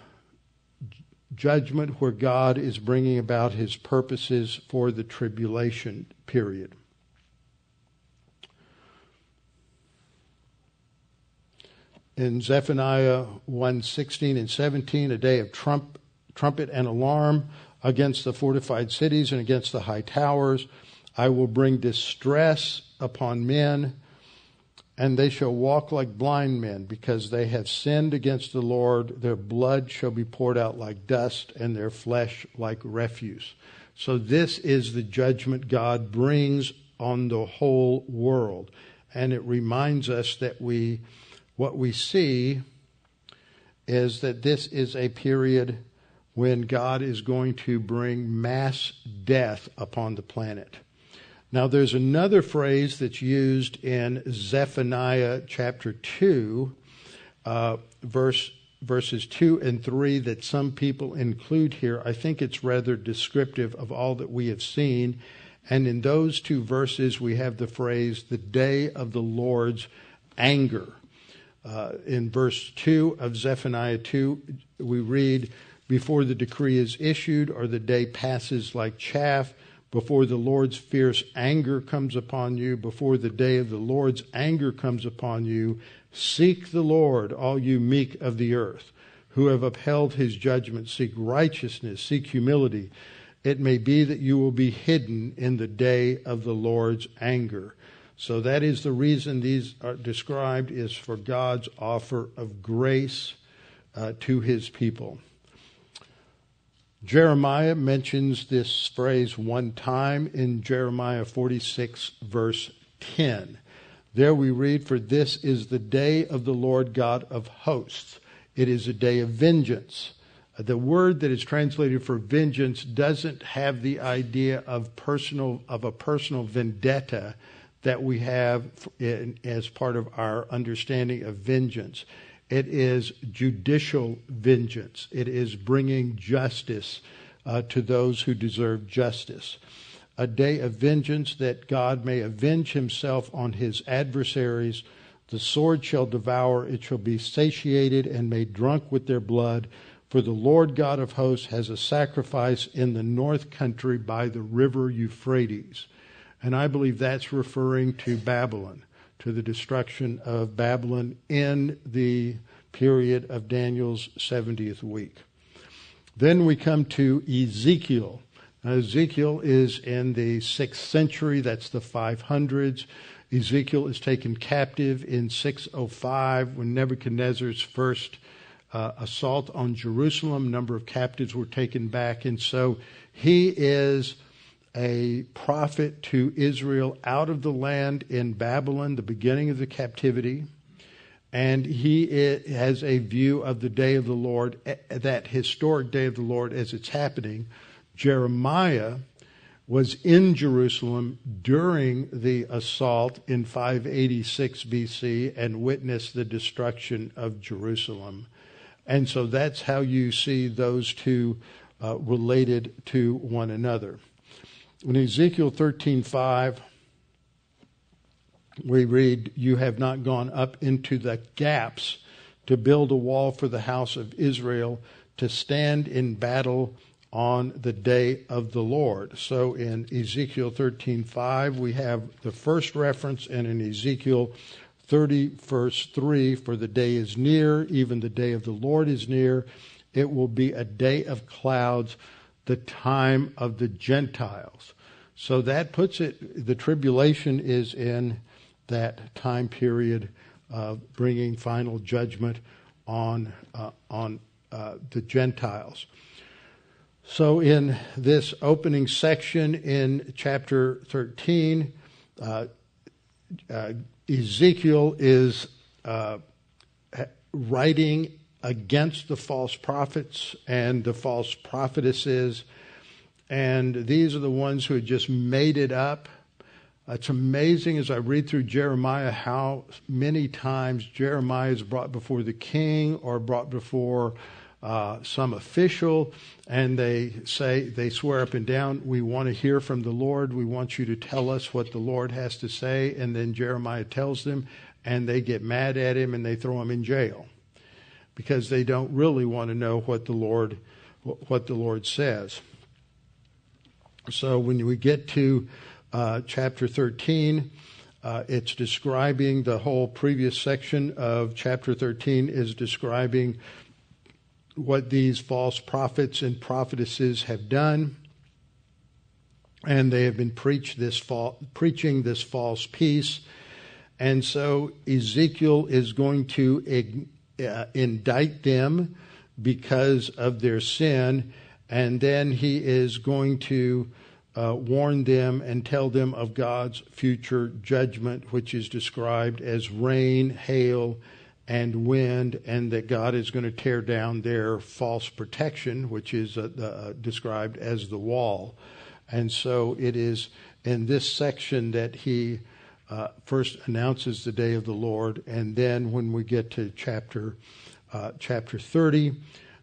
judgment where God is bringing about his purposes for the tribulation period. In Zephaniah 1 16 and 17, a day of trump, trumpet and alarm against the fortified cities and against the high towers. I will bring distress upon men, and they shall walk like blind men, because they have sinned against the Lord. Their blood shall be poured out like dust, and their flesh like refuse. So, this is the judgment God brings on the whole world. And it reminds us that we, what we see is that this is a period when God is going to bring mass death upon the planet. Now, there's another phrase that's used in Zephaniah chapter 2, uh, verse, verses 2 and 3, that some people include here. I think it's rather descriptive of all that we have seen. And in those two verses, we have the phrase, the day of the Lord's anger. Uh, in verse 2 of Zephaniah 2, we read, Before the decree is issued, or the day passes like chaff, before the Lord's fierce anger comes upon you, before the day of the Lord's anger comes upon you, seek the Lord, all you meek of the earth, who have upheld his judgment. Seek righteousness, seek humility. It may be that you will be hidden in the day of the Lord's anger. So that is the reason these are described is for God's offer of grace uh, to his people. Jeremiah mentions this phrase one time in Jeremiah 46, verse 10. There we read, For this is the day of the Lord God of hosts. It is a day of vengeance, The word that is translated for vengeance doesn't have the idea of personal of a personal vendetta that we have in, as part of our understanding of vengeance. It is judicial vengeance. It is bringing justice uh, to those who deserve justice. A day of vengeance that God may avenge himself on his adversaries. The sword shall devour, it shall be satiated and made drunk with their blood. For the Lord God of hosts has a sacrifice in the north country by the river Euphrates. And I believe that's referring to Babylon, to the destruction of Babylon in the period of Daniel's 70th week. Then we come to Ezekiel. Now, Ezekiel is in the 6th century, that's the 500s. Ezekiel is taken captive in 605 when Nebuchadnezzar's first uh, assault on Jerusalem. A number of captives were taken back, and so he is a prophet to Israel out of the land in Babylon, the beginning of the captivity and he has a view of the day of the Lord, that historic day of the Lord as it's happening. Jeremiah was in Jerusalem during the assault in 586 BC and witnessed the destruction of Jerusalem. And so that's how you see those two uh, related to one another. In Ezekiel 13:5 we read, You have not gone up into the gaps to build a wall for the house of Israel to stand in battle on the day of the Lord. So in Ezekiel 13:5 we have the first reference and in Ezekiel 30 verse 3 for the day is near even the day of the Lord is near it will be a day of clouds the time of the Gentiles. So that puts it the tribulation is in that time period of bringing final judgment on uh, on uh, the Gentiles. So, in this opening section in chapter 13, uh, uh Ezekiel is uh, writing against the false prophets and the false prophetesses, and these are the ones who had just made it up it's amazing as I read through Jeremiah how many times Jeremiah is brought before the king or brought before uh, some official, and they say, they swear up and down, We want to hear from the Lord. We want you to tell us what the Lord has to say. And then Jeremiah tells them, and they get mad at him and they throw him in jail because they don't really want to know what the Lord what the Lord says. So when we get to uh, chapter 13. Uh, it's describing the whole previous section of chapter 13 is describing what these false prophets and prophetesses have done. And they have been preach this fa- preaching this false peace. And so Ezekiel is going to uh, indict them because of their sin. And then he is going to uh, warn them and tell them of God's future judgment, which is described as rain, hail, and wind, and that God is going to tear down their false protection, which is uh, uh, described as the wall. And so it is in this section that he uh, first announces the day of the Lord, and then when we get to chapter uh, chapter 30,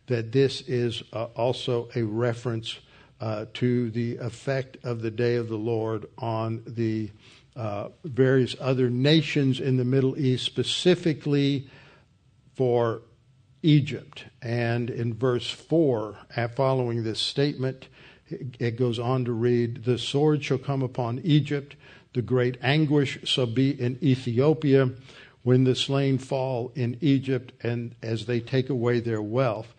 that this is uh, also a reference uh, to the effect of the day of the Lord on the uh, various other nations in the Middle East, specifically for Egypt. And in verse 4, following this statement, it goes on to read The sword shall come upon Egypt, the great anguish shall be in Ethiopia when the slain fall in Egypt and as they take away their wealth.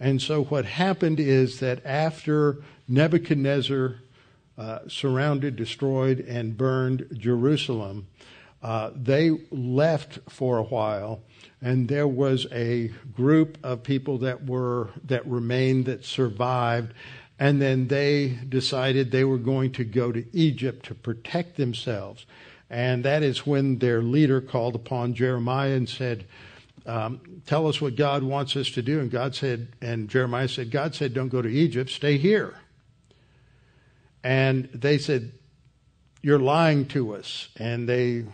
And so what happened is that after Nebuchadnezzar uh, surrounded, destroyed, and burned Jerusalem, uh, they left for a while, and there was a group of people that were that remained that survived, and then they decided they were going to go to Egypt to protect themselves, and that is when their leader called upon Jeremiah and said, um, tell us what God wants us to do. And God said, and Jeremiah said, God said, don't go to Egypt, stay here. And they said, You're lying to us. And they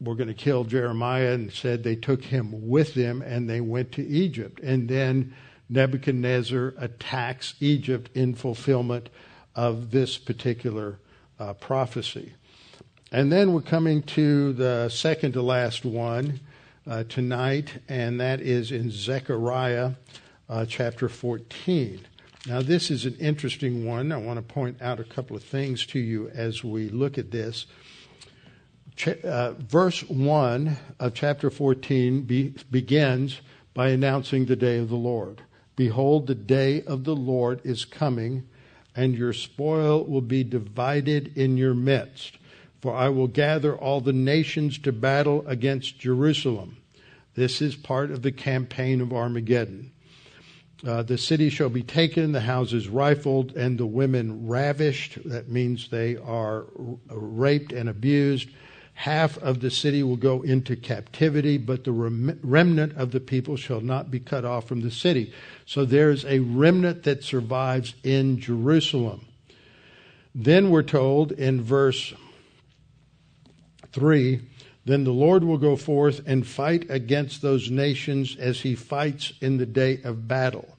were going to kill Jeremiah and said they took him with them and they went to Egypt. And then Nebuchadnezzar attacks Egypt in fulfillment of this particular uh, prophecy. And then we're coming to the second to last one uh, tonight, and that is in Zechariah uh, chapter 14. Now, this is an interesting one. I want to point out a couple of things to you as we look at this. Ch- uh, verse 1 of chapter 14 be- begins by announcing the day of the Lord. Behold, the day of the Lord is coming, and your spoil will be divided in your midst. For I will gather all the nations to battle against Jerusalem. This is part of the campaign of Armageddon. Uh, the city shall be taken, the houses rifled, and the women ravished. That means they are raped and abused. Half of the city will go into captivity, but the rem- remnant of the people shall not be cut off from the city. So there's a remnant that survives in Jerusalem. Then we're told in verse 3 Then the Lord will go forth and fight against those nations as he fights in the day of battle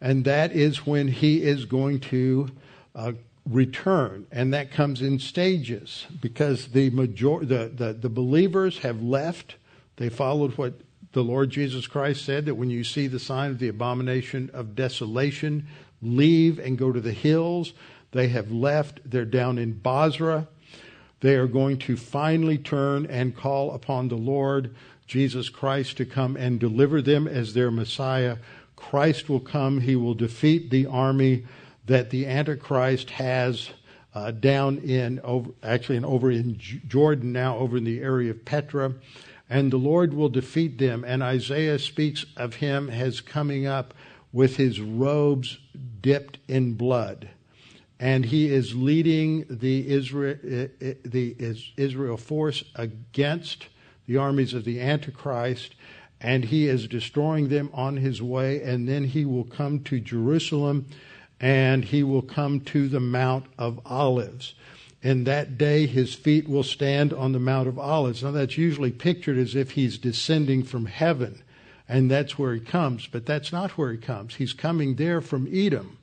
and that is when he is going to uh, return, and that comes in stages because the major the, the, the believers have left. They followed what the Lord Jesus Christ said that when you see the sign of the abomination of desolation, leave and go to the hills. They have left. They're down in Bozrah. They are going to finally turn and call upon the Lord Jesus Christ to come and deliver them as their Messiah Christ will come. He will defeat the army that the Antichrist has uh, down in over, actually in, over in Jordan now, over in the area of Petra, and the Lord will defeat them. And Isaiah speaks of him as coming up with his robes dipped in blood, and he is leading the Israel the Israel force against the armies of the Antichrist and he is destroying them on his way, and then he will come to Jerusalem and he will come to the Mount of Olives. In that day, his feet will stand on the Mount of Olives. Now, that's usually pictured as if he's descending from heaven, and that's where he comes, but that's not where he comes. He's coming there from Edom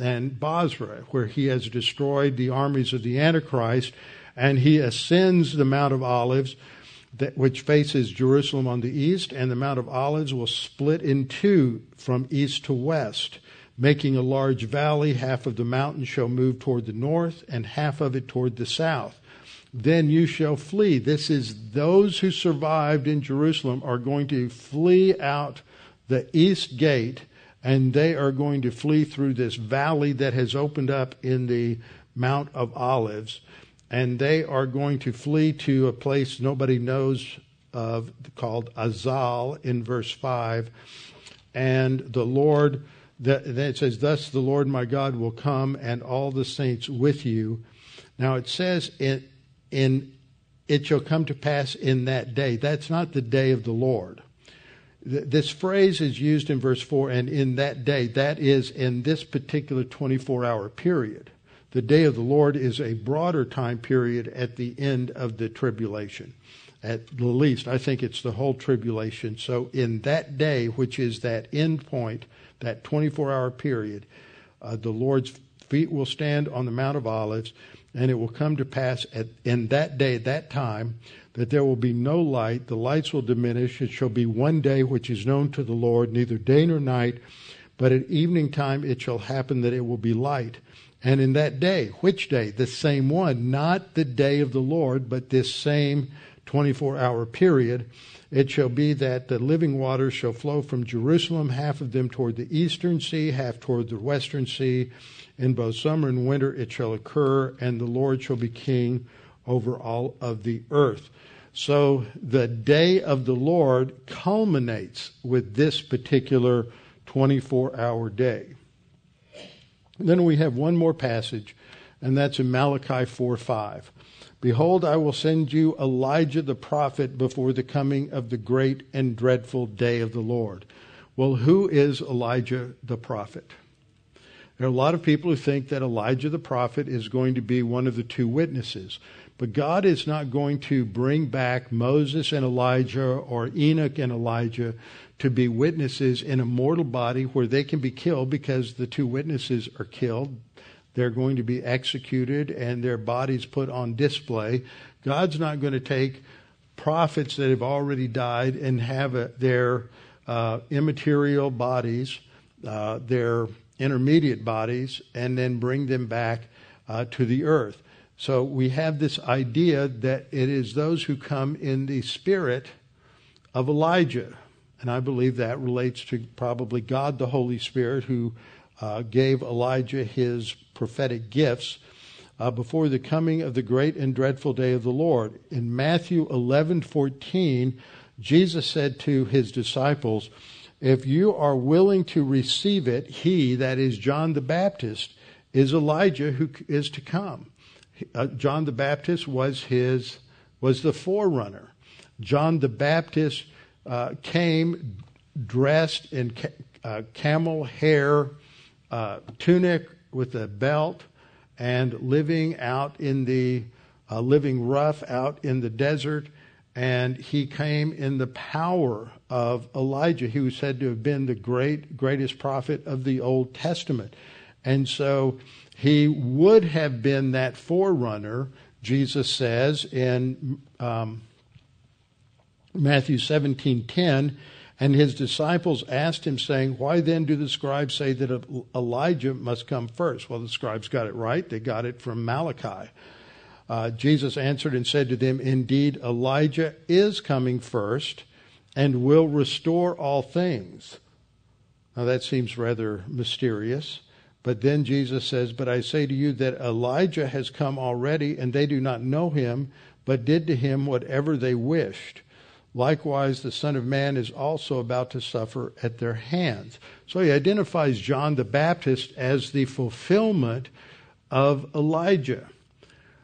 and Bozrah, where he has destroyed the armies of the Antichrist, and he ascends the Mount of Olives that, which faces Jerusalem on the east, and the Mount of Olives will split in two from east to west, making a large valley. Half of the mountain shall move toward the north, and half of it toward the south. Then you shall flee. This is those who survived in Jerusalem are going to flee out the east gate, and they are going to flee through this valley that has opened up in the Mount of Olives and they are going to flee to a place nobody knows of called Azal in verse 5. And the Lord, that, it says, Thus the Lord my God will come and all the saints with you. Now it says, in, in it shall come to pass in that day. That's not the day of the Lord. This phrase is used in verse 4 and in that day. That is in this particular 24 hour period. The day of the Lord is a broader time period at the end of the tribulation. At the least, I think it's the whole tribulation. So, in that day, which is that end point, that 24 hour period, uh, the Lord's feet will stand on the Mount of Olives, and it will come to pass at, in that day, that time, that there will be no light. The lights will diminish. It shall be one day which is known to the Lord, neither day nor night, but at evening time it shall happen that it will be light. And in that day, which day? The same one, not the day of the Lord, but this same 24 hour period. It shall be that the living waters shall flow from Jerusalem, half of them toward the eastern sea, half toward the western sea. In both summer and winter it shall occur, and the Lord shall be king over all of the earth. So the day of the Lord culminates with this particular 24 hour day. Then we have one more passage, and that's in Malachi 4 5. Behold, I will send you Elijah the prophet before the coming of the great and dreadful day of the Lord. Well, who is Elijah the prophet? There are a lot of people who think that Elijah the prophet is going to be one of the two witnesses. But God is not going to bring back Moses and Elijah or Enoch and Elijah to be witnesses in a mortal body where they can be killed because the two witnesses are killed. They're going to be executed and their bodies put on display. God's not going to take prophets that have already died and have a, their uh, immaterial bodies, uh, their intermediate bodies, and then bring them back uh, to the earth. So we have this idea that it is those who come in the spirit of Elijah. And I believe that relates to probably God the Holy Spirit who uh, gave Elijah his prophetic gifts uh, before the coming of the great and dreadful day of the Lord. In Matthew 11:14, Jesus said to his disciples, "If you are willing to receive it, he, that is John the Baptist, is Elijah who is to come." uh, John the Baptist was his was the forerunner. John the Baptist uh, came dressed in ca- uh, camel hair uh, tunic with a belt and living out in the uh, living rough out in the desert. And he came in the power of Elijah. who was said to have been the great greatest prophet of the Old Testament. And so he would have been that forerunner, Jesus says in um, Matthew 17:10, and his disciples asked him, saying, Why then do the scribes say that Elijah must come first? Well, the scribes got it right. They got it from Malachi. Uh, Jesus answered and said to them, Indeed, Elijah is coming first and will restore all things. Now, that seems rather mysterious. But then Jesus says, But I say to you that Elijah has come already, and they do not know him, but did to him whatever they wished. Likewise, the Son of Man is also about to suffer at their hands. So he identifies John the Baptist as the fulfillment of Elijah.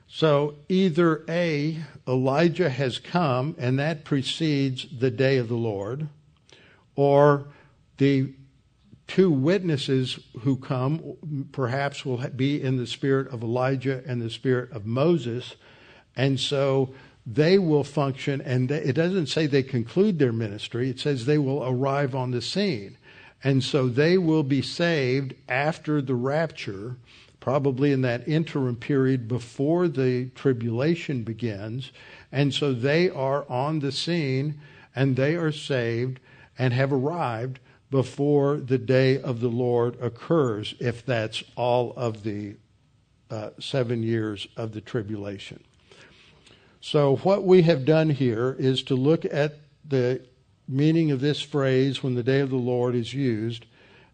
So either A, Elijah has come, and that precedes the day of the Lord, or the two witnesses who come perhaps will be in the spirit of Elijah and the spirit of Moses. And so they will function, and it doesn't say they conclude their ministry, it says they will arrive on the scene. And so they will be saved after the rapture, probably in that interim period before the tribulation begins. And so they are on the scene and they are saved and have arrived before the day of the Lord occurs, if that's all of the uh, seven years of the tribulation. So, what we have done here is to look at the meaning of this phrase when the day of the Lord is used,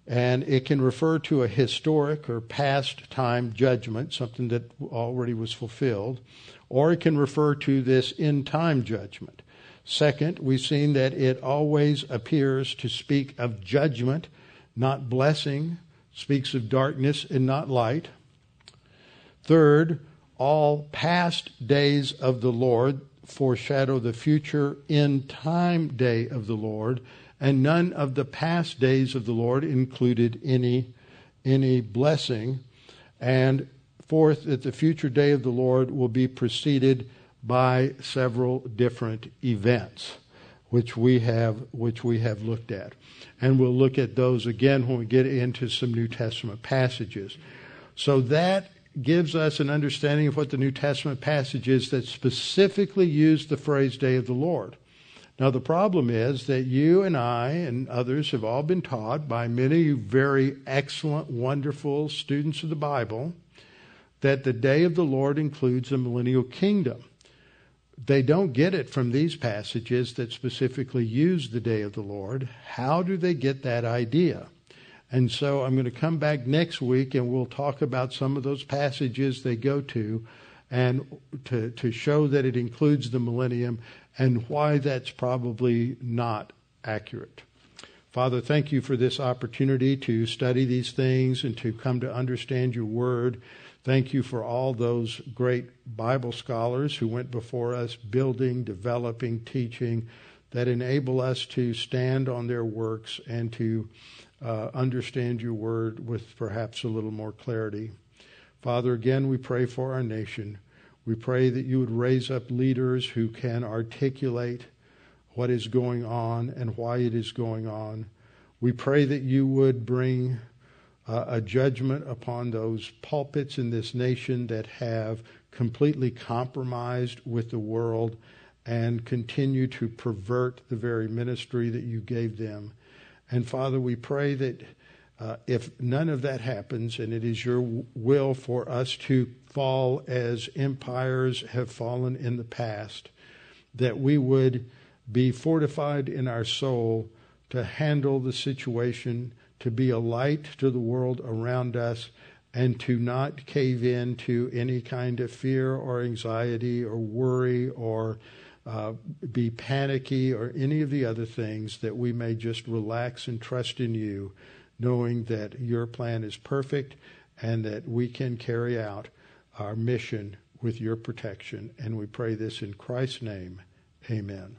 and it can refer to a historic or past time judgment, something that already was fulfilled, or it can refer to this in time judgment. Second, we've seen that it always appears to speak of judgment, not blessing, speaks of darkness and not light. Third, all past days of the Lord foreshadow the future in time day of the Lord, and none of the past days of the Lord included any, any blessing. And fourth, that the future day of the Lord will be preceded by several different events which we have which we have looked at and we'll look at those again when we get into some New Testament passages so that gives us an understanding of what the New Testament passage is that specifically use the phrase day of the Lord now the problem is that you and I and others have all been taught by many very excellent wonderful students of the Bible that the day of the Lord includes the millennial kingdom they don't get it from these passages that specifically use the day of the Lord. How do they get that idea? And so I'm going to come back next week and we'll talk about some of those passages they go to and to, to show that it includes the millennium and why that's probably not accurate. Father, thank you for this opportunity to study these things and to come to understand your word. Thank you for all those great Bible scholars who went before us, building, developing, teaching, that enable us to stand on their works and to uh, understand your word with perhaps a little more clarity. Father, again, we pray for our nation. We pray that you would raise up leaders who can articulate what is going on and why it is going on. We pray that you would bring uh, a judgment upon those pulpits in this nation that have completely compromised with the world and continue to pervert the very ministry that you gave them. And Father, we pray that uh, if none of that happens, and it is your will for us to fall as empires have fallen in the past, that we would be fortified in our soul to handle the situation, to be a light to the world around us, and to not cave in to any kind of fear or anxiety or worry or uh, be panicky or any of the other things, that we may just relax and trust in you, knowing that your plan is perfect and that we can carry out our mission with your protection. And we pray this in Christ's name. Amen.